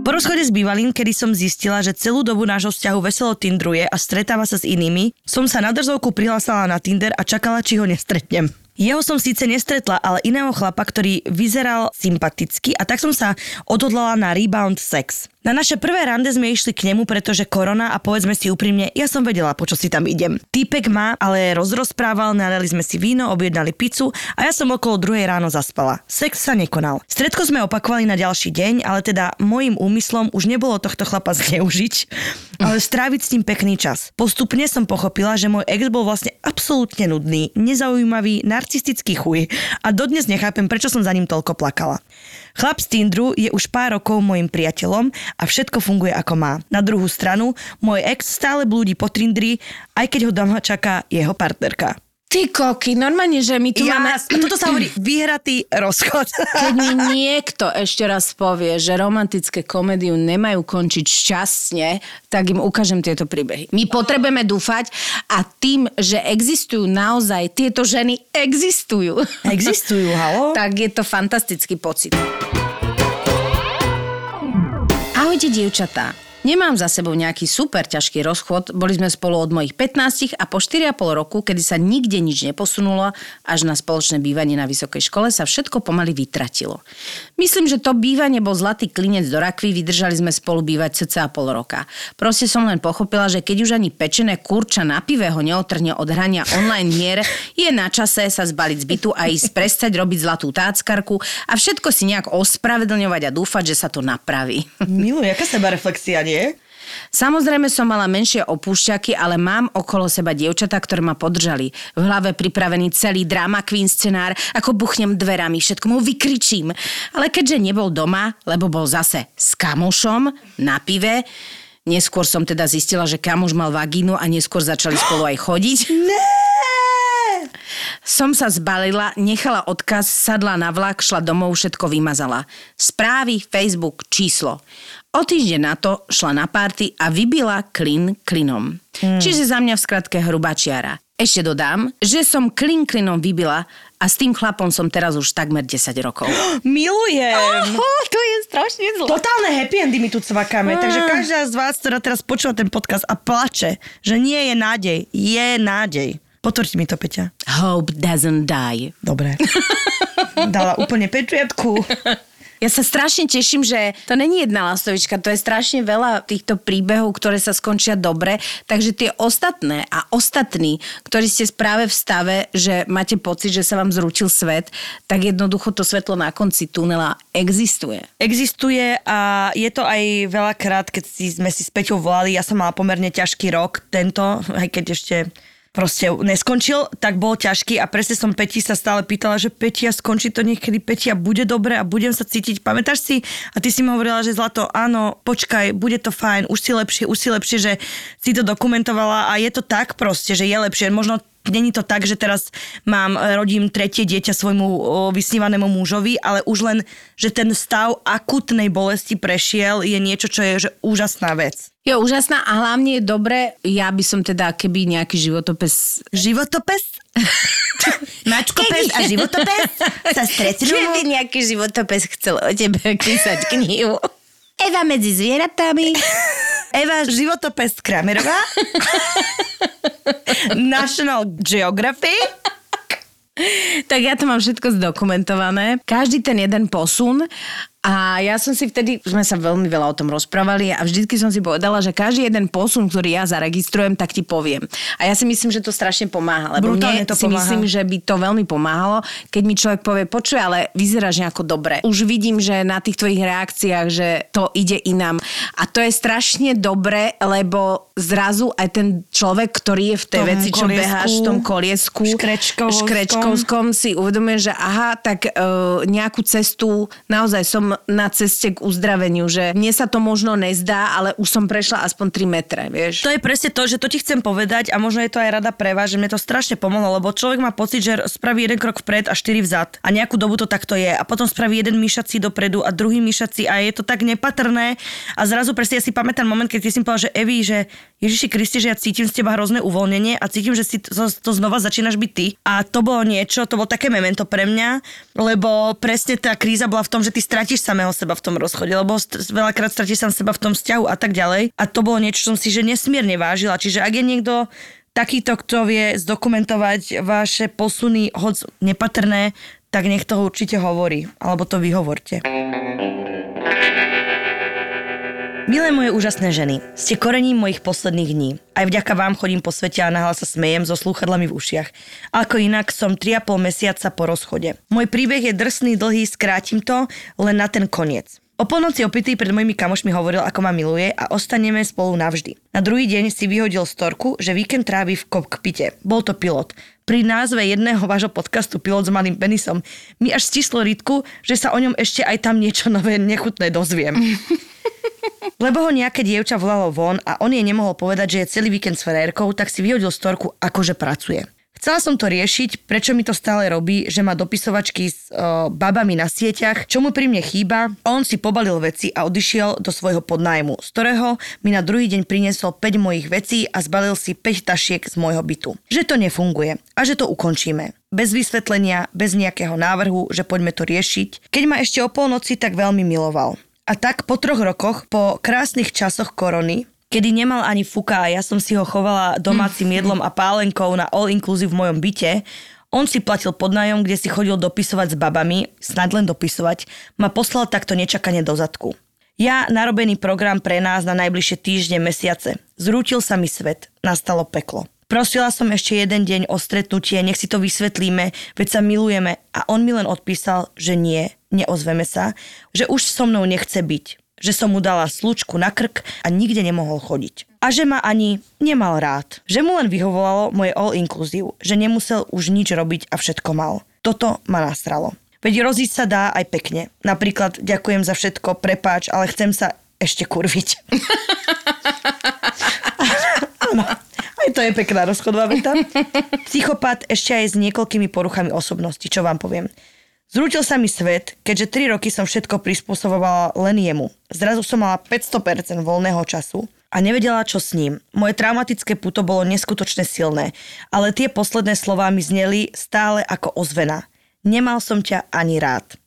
Po rozchode s bývalým, kedy som zistila, že celú dobu nášho vzťahu veselo tindruje a stretáva sa s inými, som sa na drzovku prihlásala na Tinder a čakala, či ho nestretnem. Jeho som síce nestretla, ale iného chlapa, ktorý vyzeral sympaticky a tak som sa odhodlala na rebound sex. Na naše prvé rande sme išli k nemu, pretože korona a povedzme si úprimne, ja som vedela, po čo si tam idem. Týpek ma ale rozrozprával, naleli sme si víno, objednali pizzu a ja som okolo druhej ráno zaspala. Sex sa nekonal. Stredko sme opakovali na ďalší deň, ale teda môjim úmyslom už nebolo tohto chlapa zneužiť, ale stráviť s ním pekný čas. Postupne som pochopila, že môj ex bol vlastne absolútne nudný, nezaujímavý, narcistický chuj a dodnes nechápem, prečo som za ním toľko plakala. Chlap z Tindru je už pár rokov môjim priateľom a všetko funguje ako má. Na druhú stranu, môj ex stále blúdi po Tindri, aj keď ho doma čaká jeho partnerka. Ty koky, normálne, že my tu ja, máme... A toto sa hovorí vyhratý rozchod. Keď mi niekto ešte raz povie, že romantické komédiu nemajú končiť šťastne, tak im ukážem tieto príbehy. My potrebujeme dúfať a tým, že existujú naozaj, tieto ženy existujú. Existujú, halo? tak je to fantastický pocit. Ahojte, dievčatá. Nemám za sebou nejaký super ťažký rozchod, boli sme spolu od mojich 15 a po 4,5 roku, kedy sa nikde nič neposunulo, až na spoločné bývanie na vysokej škole sa všetko pomaly vytratilo. Myslím, že to bývanie bol zlatý klinec do rakvy, vydržali sme spolu bývať cca pol roka. Proste som len pochopila, že keď už ani pečené kurča na pive ho neotrne od hrania online hier, je na čase sa zbaliť z bytu a ísť prestať robiť zlatú táckarku a všetko si nejak ospravedlňovať a dúfať, že sa to napraví. Milujem, jaká seba reflexia, nie? Samozrejme som mala menšie opúšťaky, ale mám okolo seba dievčatá, ktoré ma podržali. V hlave pripravený celý drama queen scenár, ako buchnem dverami, všetko mu vykričím. Ale keďže nebol doma, lebo bol zase s kamošom na pive, neskôr som teda zistila, že kamoš mal vagínu a neskôr začali spolu aj chodiť. Som sa zbalila, nechala odkaz, sadla na vlak, šla domov, všetko vymazala. Správy, Facebook, číslo. O týždeň na to šla na párty a vybila klin klinom. Hmm. Čiže za mňa v skratke hrubačiara. Ešte dodám, že som klin klinom vybila a s tým chlapom som teraz už takmer 10 rokov. Milujem. Oh, to je strašne zlo. Totálne happy endy my tu cvakáme, Mm. takže každá z vás, ktorá teraz počúva ten podcast a plače, že nie je nádej, je nádej. Potvrď mi to, Peťa. Hope doesn't die. Dobre. Dala úplne pečiatku. Ja sa strašne teším, že to není jedna lastovička, to je strašne veľa týchto príbehov, ktoré sa skončia dobre, takže tie ostatné a ostatní, ktorí ste práve v stave, že máte pocit, že sa vám zrútil svet, tak jednoducho to svetlo na konci tunela existuje. Existuje a je to aj veľakrát, keď si, sme si s Peťou volali, ja som mala pomerne ťažký rok tento, aj keď ešte proste neskončil, tak bol ťažký a presne som Peti sa stále pýtala, že Petia, skončí to niekedy, Petia, bude dobre a budem sa cítiť. Pamätáš si? A ty si mi hovorila, že Zlato, áno, počkaj, bude to fajn, už si lepšie, už si lepšie, že si to dokumentovala a je to tak proste, že je lepšie. Možno Není to tak, že teraz mám, e, rodím tretie dieťa svojmu vysnívanému mužovi, ale už len, že ten stav akutnej bolesti prešiel je niečo, čo je že úžasná vec. Je úžasná a hlavne je dobre, ja by som teda, keby nejaký životopis Životopes? Mačko pes a životopes sa stretnú. Keby nejaký životopis chcel o tebe písať knihu. Eva medzi zvieratami. Eva životopes Kramerová. National Geography. Tak ja to mám všetko zdokumentované. Každý ten jeden posun a ja som si vtedy, sme sa veľmi veľa o tom rozprávali a vždycky som si povedala, že každý jeden posun, ktorý ja zaregistrujem, tak ti poviem. A ja si myslím, že to strašne pomáha. Lebo Brutálne mne to si pomáha. myslím, že by to veľmi pomáhalo, keď mi človek povie, počuj, ale vyzeráš nejako dobre. Už vidím, že na tých tvojich reakciách, že to ide inám. A to je strašne dobre, lebo zrazu aj ten človek, ktorý je v tej Tom veci, čo koliesku, beháš v tom koliesku, škrečkovskom. škrečkovskom si uvedomuje, že aha, tak e, nejakú cestu naozaj som na ceste k uzdraveniu, že mne sa to možno nezdá, ale už som prešla aspoň 3 metre, vieš. To je presne to, že to ti chcem povedať a možno je to aj rada pre vás, že mne to strašne pomohlo, lebo človek má pocit, že spraví jeden krok vpred a štyri vzad a nejakú dobu to takto je a potom spraví jeden myšací dopredu a druhý myšací a je to tak nepatrné a zrazu presne ja si pamätám moment, keď si mi povedal, že Evi, že Ježiši Kristi, že ja cítim z teba hrozné uvoľnenie a cítim, že si to, to znova začínaš byť ty. A to bolo niečo, to bolo také memento pre mňa, lebo presne tá kríza bola v tom, že ty stratíš samého seba v tom rozchode, lebo veľakrát stratíš sám seba v tom vzťahu a tak ďalej. A to bolo niečo, čo som si že nesmierne vážila. Čiže ak je niekto takýto, kto vie zdokumentovať vaše posuny, hoď nepatrné, tak nech to určite hovorí. Alebo to vyhovorte. Milé moje úžasné ženy, ste korením mojich posledných dní. Aj vďaka vám chodím po svete a nahlas sa smejem so slúchadlami v ušiach. Ako inak som 3,5 mesiaca po rozchode. Môj príbeh je drsný, dlhý, skrátim to len na ten koniec. O polnoci opitý pred mojimi kamošmi hovoril, ako ma miluje a ostaneme spolu navždy. Na druhý deň si vyhodil storku, že víkend trávi v kokpite. Bol to pilot. Pri názve jedného vášho podcastu Pilot s malým penisom mi až stislo rytku, že sa o ňom ešte aj tam niečo nové nechutné dozviem. Lebo ho nejaké dievča volalo von a on jej nemohol povedať, že je celý víkend s frérkou, tak si vyhodil storku, akože pracuje. Chcela som to riešiť, prečo mi to stále robí, že má dopisovačky s o, babami na sieťach, čo mu pri mne chýba. On si pobalil veci a odišiel do svojho podnájmu, z ktorého mi na druhý deň priniesol 5 mojich vecí a zbalil si 5 tašiek z môjho bytu. Že to nefunguje a že to ukončíme bez vysvetlenia, bez nejakého návrhu, že poďme to riešiť. Keď ma ešte o polnoci tak veľmi miloval. A tak po troch rokoch, po krásnych časoch korony, kedy nemal ani fuka a ja som si ho chovala domácim jedlom a pálenkou na all inclusive v mojom byte, on si platil podnájom, kde si chodil dopisovať s babami, snad len dopisovať, ma poslal takto nečakane do zadku. Ja narobený program pre nás na najbližšie týždne, mesiace. Zrútil sa mi svet, nastalo peklo. Prosila som ešte jeden deň o stretnutie, nech si to vysvetlíme, veď sa milujeme a on mi len odpísal, že nie, neozveme sa, že už so mnou nechce byť, že som mu dala slučku na krk a nikde nemohol chodiť. A že ma ani nemal rád. Že mu len vyhovovalo moje all inclusive, že nemusel už nič robiť a všetko mal. Toto ma nastralo. Veď roziť sa dá aj pekne. Napríklad ďakujem za všetko, prepáč, ale chcem sa ešte kurviť. Aj to je pekná rozchodová veta. Psychopat ešte aj s niekoľkými poruchami osobnosti, čo vám poviem. Zrútil sa mi svet, keďže 3 roky som všetko prispôsobovala len jemu. Zrazu som mala 500% voľného času a nevedela, čo s ním. Moje traumatické puto bolo neskutočne silné, ale tie posledné slová mi zneli stále ako ozvena. Nemal som ťa ani rád.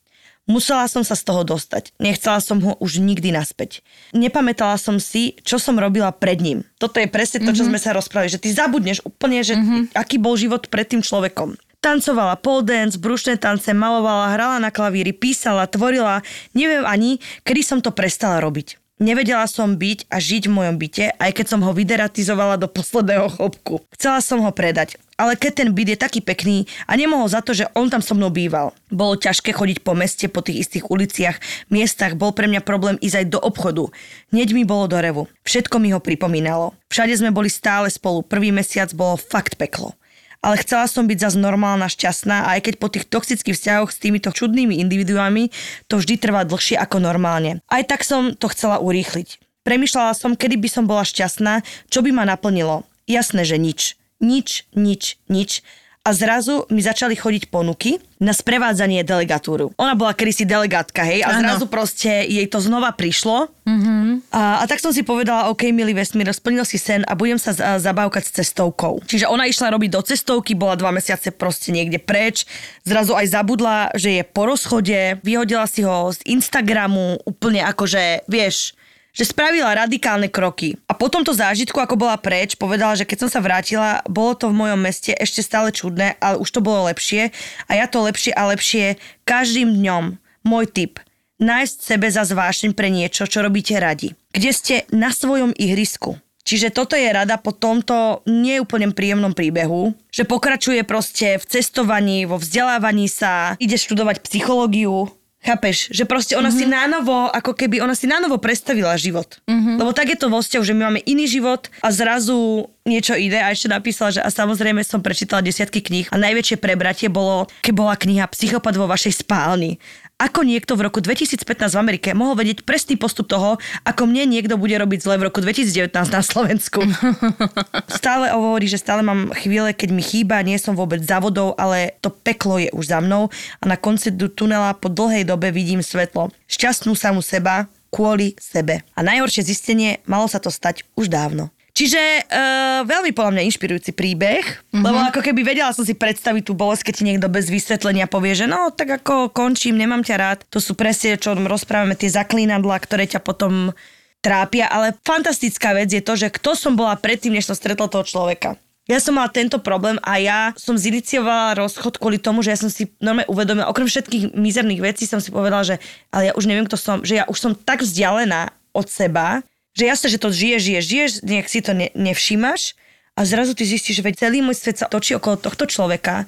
Musela som sa z toho dostať. Nechcela som ho už nikdy naspäť. Nepamätala som si, čo som robila pred ním. Toto je presne to, čo mm-hmm. sme sa rozprávali, že ty zabudneš úplne, že mm-hmm. aký bol život pred tým človekom. Tancovala pole dance, brušné tance, malovala, hrala na klavíri, písala, tvorila. Neviem ani, kedy som to prestala robiť. Nevedela som byť a žiť v mojom byte, aj keď som ho vyderatizovala do posledného chopku. Chcela som ho predať, ale keď ten byt je taký pekný a nemohol za to, že on tam so mnou býval. Bolo ťažké chodiť po meste, po tých istých uliciach, miestach, bol pre mňa problém ísť aj do obchodu. Hneď mi bolo do revu. Všetko mi ho pripomínalo. Všade sme boli stále spolu, prvý mesiac bolo fakt peklo ale chcela som byť zase normálna, šťastná a aj keď po tých toxických vzťahoch s týmito čudnými individuami to vždy trvá dlhšie ako normálne. Aj tak som to chcela urýchliť. Premýšľala som, kedy by som bola šťastná, čo by ma naplnilo. Jasné, že nič. Nič, nič, nič a zrazu mi začali chodiť ponuky na sprevádzanie delegatúru. Ona bola kedysi delegátka, hej, a zrazu ano. proste jej to znova prišlo. Mm-hmm. A, a tak som si povedala, OK, milý vesmír, splnil si sen a budem sa zabávkať s cestovkou. Čiže ona išla robiť do cestovky, bola dva mesiace proste niekde preč, zrazu aj zabudla, že je po rozchode, vyhodila si ho z Instagramu, úplne akože, vieš, že spravila radikálne kroky. A po tomto zážitku, ako bola preč, povedala, že keď som sa vrátila, bolo to v mojom meste ešte stále čudné, ale už to bolo lepšie a ja to lepšie a lepšie každým dňom. Môj tip. Nájsť sebe za zvášeň pre niečo, čo robíte radi. Kde ste na svojom ihrisku. Čiže toto je rada po tomto neúplne príjemnom príbehu, že pokračuje proste v cestovaní, vo vzdelávaní sa, ide študovať psychológiu, Chápeš? Že proste ona mm-hmm. si nánovo, ako keby ona si nánovo predstavila život. Mm-hmm. Lebo tak je to vo vzťahu, že my máme iný život a zrazu niečo ide a ešte napísala, že a samozrejme som prečítala desiatky kníh a najväčšie prebratie bolo, keď bola kniha Psychopat vo vašej spálni ako niekto v roku 2015 v Amerike mohol vedieť presný postup toho, ako mne niekto bude robiť zle v roku 2019 na Slovensku. Stále hovorí, že stále mám chvíle, keď mi chýba, nie som vôbec závodou, ale to peklo je už za mnou a na konci tunela po dlhej dobe vidím svetlo. Šťastnú samu seba, kvôli sebe. A najhoršie zistenie, malo sa to stať už dávno. Čiže uh, veľmi podľa mňa inšpirujúci príbeh, mm-hmm. lebo ako keby vedela som si predstaviť tú bolesť, keď ti niekto bez vysvetlenia povie, že no tak ako končím, nemám ťa rád. To sú presne, čo rozprávame, tie zaklínadla, ktoré ťa potom trápia, ale fantastická vec je to, že kto som bola predtým, než som stretla toho človeka. Ja som mala tento problém a ja som ziniciovala rozchod kvôli tomu, že ja som si normálne uvedomila, okrem všetkých mizerných vecí som si povedala, že ale ja už neviem, kto som, že ja už som tak vzdialená od seba, že jasne, že to žiješ, žiješ, žiješ, nejak si to ne, nevšímaš a zrazu ty zistíš, že veď celý môj svet sa točí okolo tohto človeka,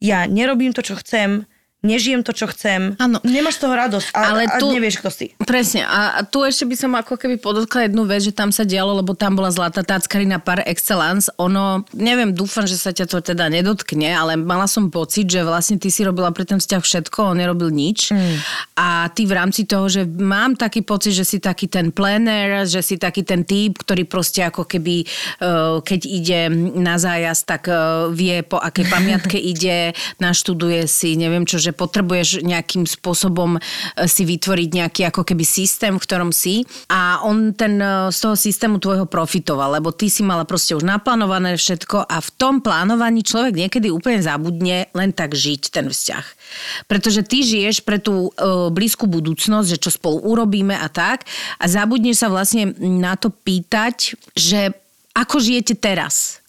ja nerobím to, čo chcem, nežijem to, čo chcem. Áno. Nemáš z toho radosť a, Ale a tu- nevieš, kto si. Presne. A a tu ešte by som ako keby podotkla jednu vec, že tam sa dialo, lebo tam bola zlatá táckarina par excellence. Ono, neviem, dúfam, že sa ťa to teda nedotkne, ale mala som pocit, že vlastne ty si robila pre ten vzťah všetko, on nerobil nič. Mm. A ty v rámci toho, že mám taký pocit, že si taký ten planner, že si taký ten typ, ktorý proste ako keby, eh, keď ide na zájazd, tak eh, vie, po akej pamiatke ide, naštuduje si, neviem čo, že potrebuješ nejakým spôsobom eh, si vytvoriť nejaký ako keby systém, v ktorom si a on ten eh, z toho systému tvojho profitoval, lebo ty si mala proste už naplánované všetko a v tom plánovaní človek niekedy úplne zabudne len tak žiť ten vzťah. Pretože ty žiješ pre tú e, blízku budúcnosť, že čo spolu urobíme a tak a zabudneš sa vlastne na to pýtať, že ako žijete teraz.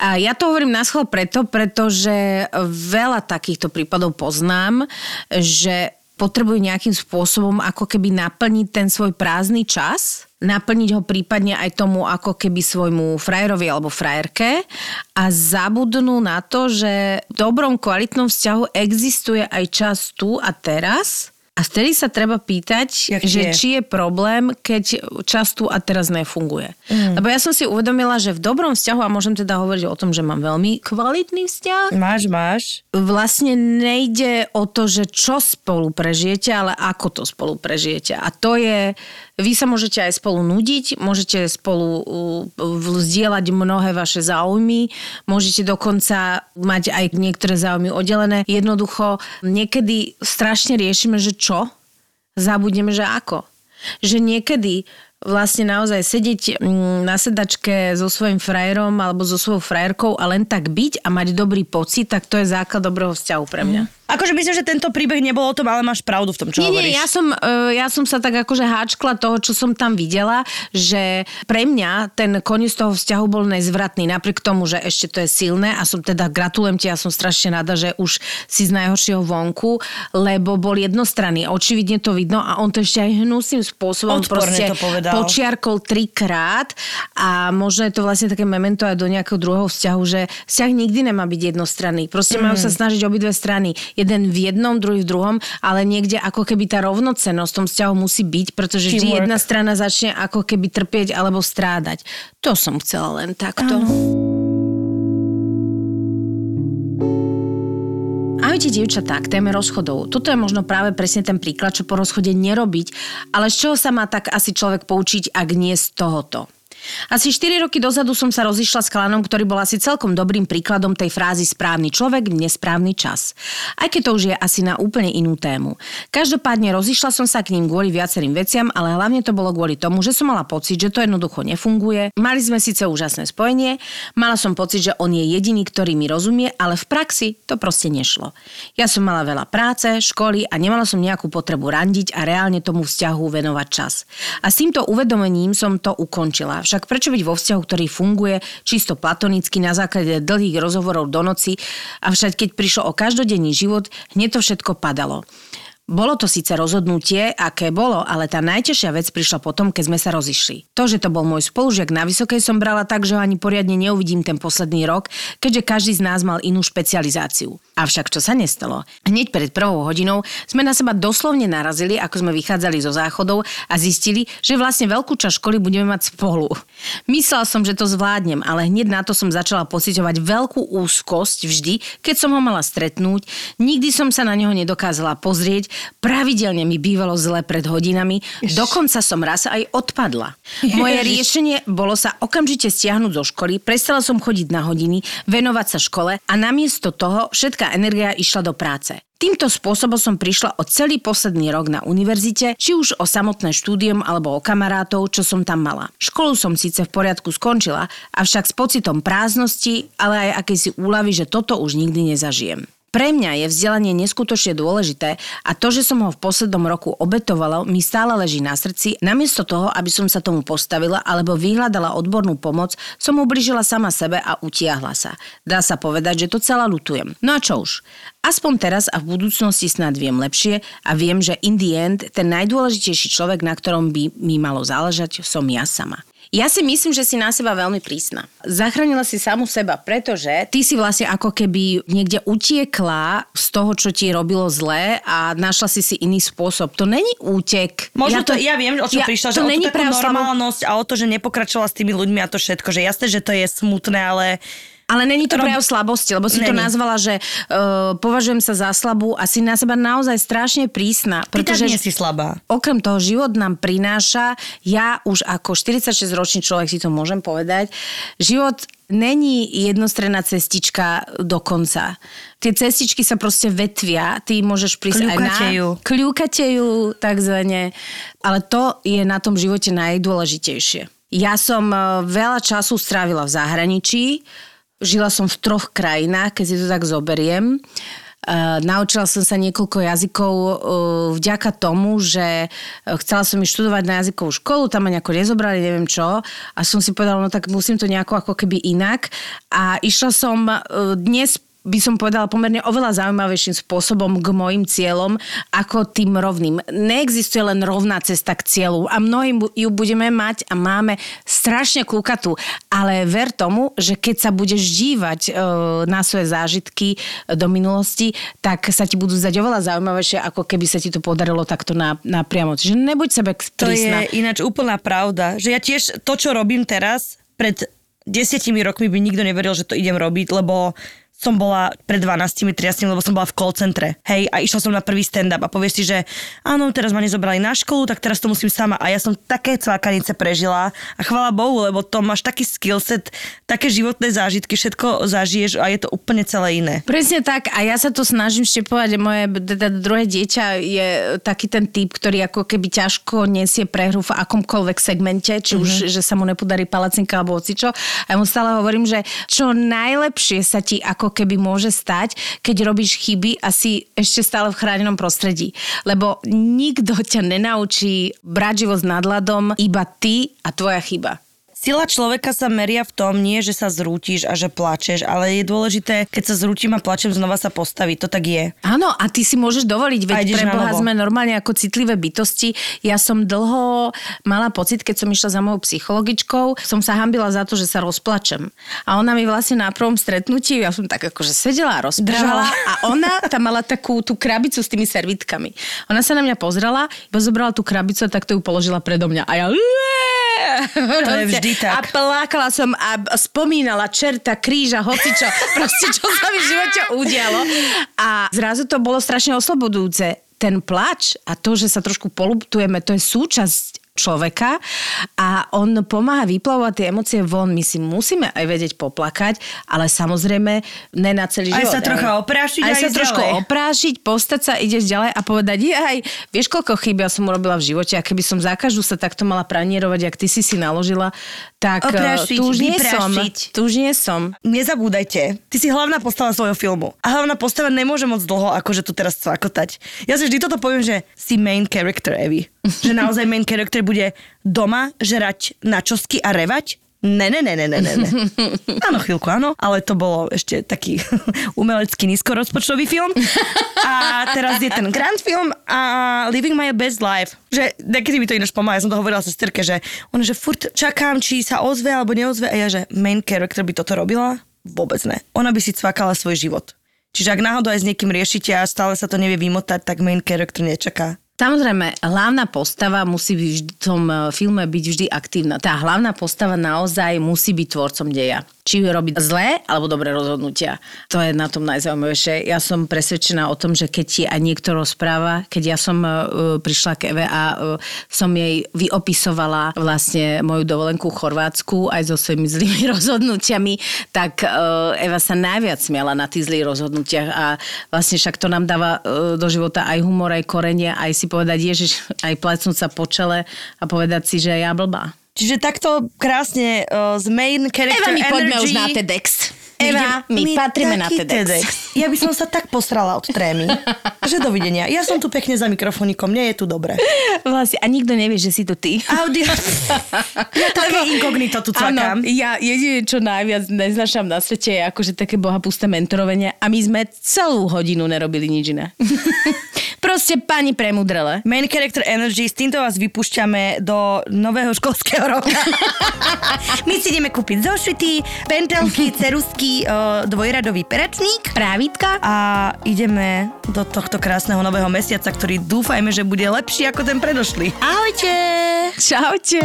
A ja to hovorím na schvál preto, pretože veľa takýchto prípadov poznám, že potrebujú nejakým spôsobom ako keby naplniť ten svoj prázdny čas, naplniť ho prípadne aj tomu ako keby svojmu frajerovi alebo frajerke a zabudnú na to, že v dobrom kvalitnom vzťahu existuje aj čas tu a teraz a vtedy sa treba pýtať, Jak že je? či je problém, keď čas tu a teraz nefunguje. Mm. Lebo ja som si uvedomila, že v dobrom vzťahu, a môžem teda hovoriť o tom, že mám veľmi kvalitný vzťah, Máš, máš. vlastne nejde o to, že čo spolu prežijete, ale ako to spolu prežijete. A to je, vy sa môžete aj spolu nudiť, môžete spolu zdieľať mnohé vaše záujmy, môžete dokonca mať aj niektoré záujmy oddelené. Jednoducho, niekedy strašne riešime, že čo, zabudneme, že ako. Že niekedy vlastne naozaj sedieť mm, na sedačke so svojím frajerom alebo so svojou frajerkou a len tak byť a mať dobrý pocit, tak to je základ dobrého vzťahu pre mňa. Akože myslím, že tento príbeh nebol o tom, ale máš pravdu v tom, čo Nie, hovoríš. nie, ja som, e, ja som sa tak akože háčkla toho, čo som tam videla, že pre mňa ten koniec toho vzťahu bol nezvratný, napriek tomu, že ešte to je silné a som teda gratulujem ti, ja som strašne rada, že už si z najhoršieho vonku, lebo bol jednostranný, očividne to vidno a on to ešte aj hnusným spôsobom Odporne proste to povedal. počiarkol trikrát a možno je to vlastne také memento aj do nejakého druhého vzťahu, že vzťah nikdy nemá byť jednostranný. Proste majú Mm. sa snažiť obidve strany. Jeden v jednom, druhý v druhom, ale niekde ako keby tá rovnocenosť v tom vzťahu musí byť, pretože vždy jedna strana začne ako keby trpieť alebo strádať. To som chcela len takto. Ahojte dievčatá, k téme rozchodov. Toto je možno práve presne ten príklad, čo po rozchode nerobiť, ale z čoho sa má tak asi človek poučiť, ak nie z tohoto. Asi 4 roky dozadu som sa rozišla s klanom, ktorý bol asi celkom dobrým príkladom tej frázy správny človek v nesprávny čas. Aj keď to už je asi na úplne inú tému. Každopádne rozišla som sa k ním kvôli viacerým veciam, ale hlavne to bolo kvôli tomu, že som mala pocit, že to jednoducho nefunguje. Mali sme síce úžasné spojenie, mala som pocit, že on je jediný, ktorý mi rozumie, ale v praxi to proste nešlo. Ja som mala veľa práce, školy a nemala som nejakú potrebu randiť a reálne tomu vzťahu venovať čas. A s týmto uvedomením som to ukončila. Však prečo byť vo vzťahu, ktorý funguje čisto platonicky na základe dlhých rozhovorov do noci, avšak keď prišlo o každodenný život, hneď to všetko padalo. Bolo to síce rozhodnutie, aké bolo, ale tá najťažšia vec prišla potom, keď sme sa rozišli. To, že to bol môj spolužiak na vysokej, som brala tak, že ho ani poriadne neuvidím ten posledný rok, keďže každý z nás mal inú špecializáciu. Avšak čo sa nestalo? Hneď pred prvou hodinou sme na seba doslovne narazili, ako sme vychádzali zo záchodov a zistili, že vlastne veľkú časť školy budeme mať spolu. Myslela som, že to zvládnem, ale hneď na to som začala pociťovať veľkú úzkosť vždy, keď som ho mala stretnúť. Nikdy som sa na neho nedokázala pozrieť, pravidelne mi bývalo zle pred hodinami, dokonca som raz aj odpadla. Moje Ježiš. riešenie bolo sa okamžite stiahnuť zo školy, prestala som chodiť na hodiny, venovať sa škole a namiesto toho všetká energia išla do práce. Týmto spôsobom som prišla o celý posledný rok na univerzite, či už o samotné štúdium alebo o kamarátov, čo som tam mala. Školu som síce v poriadku skončila, avšak s pocitom prázdnosti, ale aj akejsi úlavy, že toto už nikdy nezažijem. Pre mňa je vzdelanie neskutočne dôležité a to, že som ho v poslednom roku obetovala, mi stále leží na srdci. Namiesto toho, aby som sa tomu postavila alebo vyhľadala odbornú pomoc, som ubližila sama sebe a utiahla sa. Dá sa povedať, že to celá lutujem. No a čo už? Aspoň teraz a v budúcnosti snad viem lepšie a viem, že in the end ten najdôležitejší človek, na ktorom by mi malo záležať, som ja sama. Ja si myslím, že si na seba veľmi prísna. Zachránila si samu seba, pretože ty si vlastne ako keby niekde utiekla z toho, čo ti robilo zlé a našla si si iný spôsob. To není útek. Možno ja to, ja viem, o čo ja, prišla, to že o není tú normálnosť a o to, že nepokračovala s tými ľuďmi a to všetko, že jasné, že to je smutné, ale ale není to prejav slabosti, lebo si to Není. nazvala, že uh, považujem sa za slabú a si na seba naozaj strašne prísna. ty tak Pretože nie si slabá. Okrem toho, život nám prináša, ja už ako 46-ročný človek si to môžem povedať, život není jednostranná cestička do konca. Tie cestičky sa proste vetvia, ty môžeš prísť aj na... Kľúkatejú. Kľúkatejú, takzvané. Ale to je na tom živote najdôležitejšie. Ja som eh, veľa času strávila v zahraničí, žila som v troch krajinách, keď si to tak zoberiem. Uh, naučila som sa niekoľko jazykov uh, vďaka tomu, že uh, chcela som ísť študovať na jazykovú školu, tam ma nejako nezobrali, neviem čo. A som si povedala, no tak musím to nejako ako keby inak. A išla som dnes by som povedala pomerne oveľa zaujímavejším spôsobom k mojim cieľom ako tým rovným. Neexistuje len rovná cesta k cieľu a mnohí bu- ju budeme mať a máme strašne kľukatú. Ale ver tomu, že keď sa budeš dívať e, na svoje zážitky do minulosti, tak sa ti budú zdať oveľa zaujímavejšie, ako keby sa ti to podarilo takto na, napriamo. Čiže nebuď sebe To prísna. je ináč úplná pravda, že ja tiež to, čo robím teraz, pred desiatimi rokmi by nikto neveril, že to idem robiť, lebo som bola pred 12-13, lebo som bola v call centre. Hej, a išla som na prvý stand-up a povieš si, že áno, teraz ma nezobrali na školu, tak teraz to musím sama. A ja som také cvakanice prežila a chvala Bohu, lebo to máš taký skillset, také životné zážitky, všetko zažiješ a je to úplne celé iné. Presne tak a ja sa to snažím štepovať. Moje teda druhé dieťa je taký ten typ, ktorý ako keby ťažko nesie prehru v akomkoľvek segmente, či už, že sa mu nepodarí palacinka alebo ocičo. A ja mu stále hovorím, že čo najlepšie sa ti ako keby môže stať, keď robíš chyby a si ešte stále v chránenom prostredí. Lebo nikto ťa nenaučí brať život s nadladom, iba ty a tvoja chyba. Sila človeka sa meria v tom, nie že sa zrútiš a že plačeš, ale je dôležité, keď sa zrútim a plačem, znova sa postaviť. To tak je. Áno, a ty si môžeš dovoliť, veď pre Boha sme normálne ako citlivé bytosti. Ja som dlho mala pocit, keď som išla za mojou psychologičkou, som sa hambila za to, že sa rozplačem. A ona mi vlastne na prvom stretnutí, ja som tak akože sedela a rozprávala a ona tam mala takú tú krabicu s tými servitkami. Ona sa na mňa pozrela, iba zobrala tú krabicu a takto ju položila predo mňa. A ja... To je vždy tak. A plakala som a spomínala čerta, kríža, hocičo, proste čo sa mi v živote udialo. A zrazu to bolo strašne oslobodujúce. Ten plač a to, že sa trošku poluptujeme, to je súčasť človeka a on pomáha vyplavovať tie emócie von. My si musíme aj vedieť poplakať, ale samozrejme ne na celý Aj život. sa trocha oprášiť aj a sa trošku ďalej. oprášiť, postať sa, ideš ďalej a povedať, aj, vieš, koľko chyb ja som urobila v živote a keby som za každú sa takto mala pranierovať, jak ty si si naložila, tak eh, Oprášiť, tu už nie som. Tu už nie som. Nezabúdajte, ty si hlavná postava svojho filmu. A hlavná postava nemôže moc dlho akože tu teraz cvakotať. Ja si vždy toto poviem, že si main character Evy. Že naozaj main character bude doma žerať načosky a revať. Ne, ne, ne, ne, ne, ne. Áno, chvíľku, áno, ale to bolo ešte taký umelecký nízkorozpočtový film. A teraz je ten grand film a Living My Best Life. Že niekedy mi to ináč pomáha, ja som to hovorila sesterke, že on, že furt čakám, či sa ozve alebo neozve a ja, že main character by toto robila? Vôbec ne. Ona by si cvakala svoj život. Čiže ak náhodou aj s niekým riešite a stále sa to nevie vymotať, tak main character nečaká. Samozrejme, hlavná postava musí v tom eh, filme byť vždy aktívna. Tá hlavná postava naozaj musí byť tvorcom deja. Či robiť zlé alebo dobré rozhodnutia. To je na tom najzaujímavejšie. Ja som presvedčená o tom, že keď ti aj niekto rozpráva, keď ja som uh, prišla k Eve a uh, som jej vyopisovala vlastne moju dovolenku v Chorvátsku aj so svojimi zlými rozhodnutiami, tak uh, Eva sa najviac smiala na tých zlých rozhodnutiach a vlastne však to nám dáva uh, do života aj humor, aj korenie, aj si povedať Ježiš, aj plecnúť sa po čele a povedať si, že ja blbá. Čiže takto krásne uh, z main character Eva, my energy... poďme už na TEDx. Eva, my, ideme- patríme na taký TEDx. Ja by som sa tak posrala od trémy, že dovidenia. Ja som tu pekne za mikrofonikom, nie je tu dobre. Vlastne, a nikto nevie, že si to ty. Audio. Ja také inkognito tu cvakám. Áno, ja jediné, čo najviac neznášam na svete je akože také bohapusté mentorovanie a my sme celú hodinu nerobili nič iné. Proste pani premudrele. Main Character Energy, s týmto vás vypúšťame do nového školského roka. My si ideme kúpiť zošity, pentelky, cerusky, o, dvojradový peračník Právitka? a ideme do tohto krásneho nového mesiaca, ktorý dúfajme, že bude lepší ako ten predošlý. Ahojte! Čaute.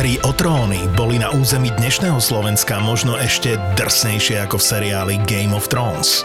Hry o tróny boli na území dnešného Slovenska možno ešte drsnejšie ako v seriáli Game of Thrones.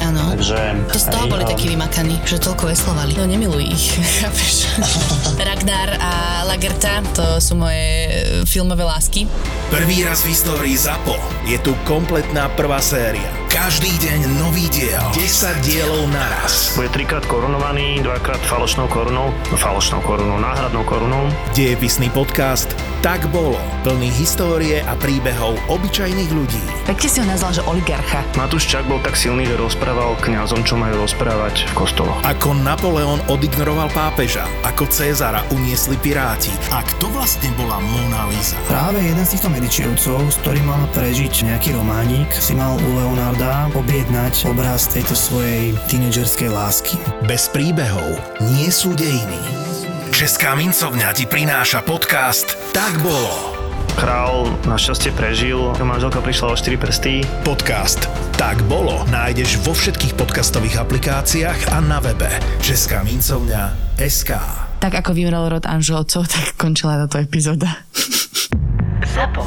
Áno. Takže, To z toho boli um, takí vymakaní, že toľko veslovali. No nemiluj ich, chápeš? Ragnar a Lagerta, to sú moje e, filmové lásky. Prvý raz v histórii ZAPO je tu kompletná prvá séria. Každý deň nový diel. 10 dielov naraz. Bude trikrát korunovaný, dvakrát falošnou korunou, no falošnou korunou, náhradnou korunou. Dejepisný podcast Tak bolo. Plný histórie a príbehov obyčajných ľudí. Pekne si ho nazval, že oligarcha. Matúš Čak bol tak silný, že rozprával kňazom, čo majú rozprávať v kostoloch. Ako Napoleon odignoroval pápeža, ako Cezara uniesli piráti a kto vlastne bola Mona Lisa. Práve jeden z týchto medičievcov, s ktorým mal prežiť nejaký románik, si mal u Leonarda objednať obraz tejto svojej tínedžerskej lásky. Bez príbehov nie sú dejiny. Česká mincovňa ti prináša podcast Tak bolo. Král našťastie prežil, manželka prišla o 4 prsty. Podcast Tak bolo nájdeš vo všetkých podcastových aplikáciách a na webe Česká mincovňa SK. Tak ako vymrel rod Anželcov, tak končila táto epizóda. Zapo.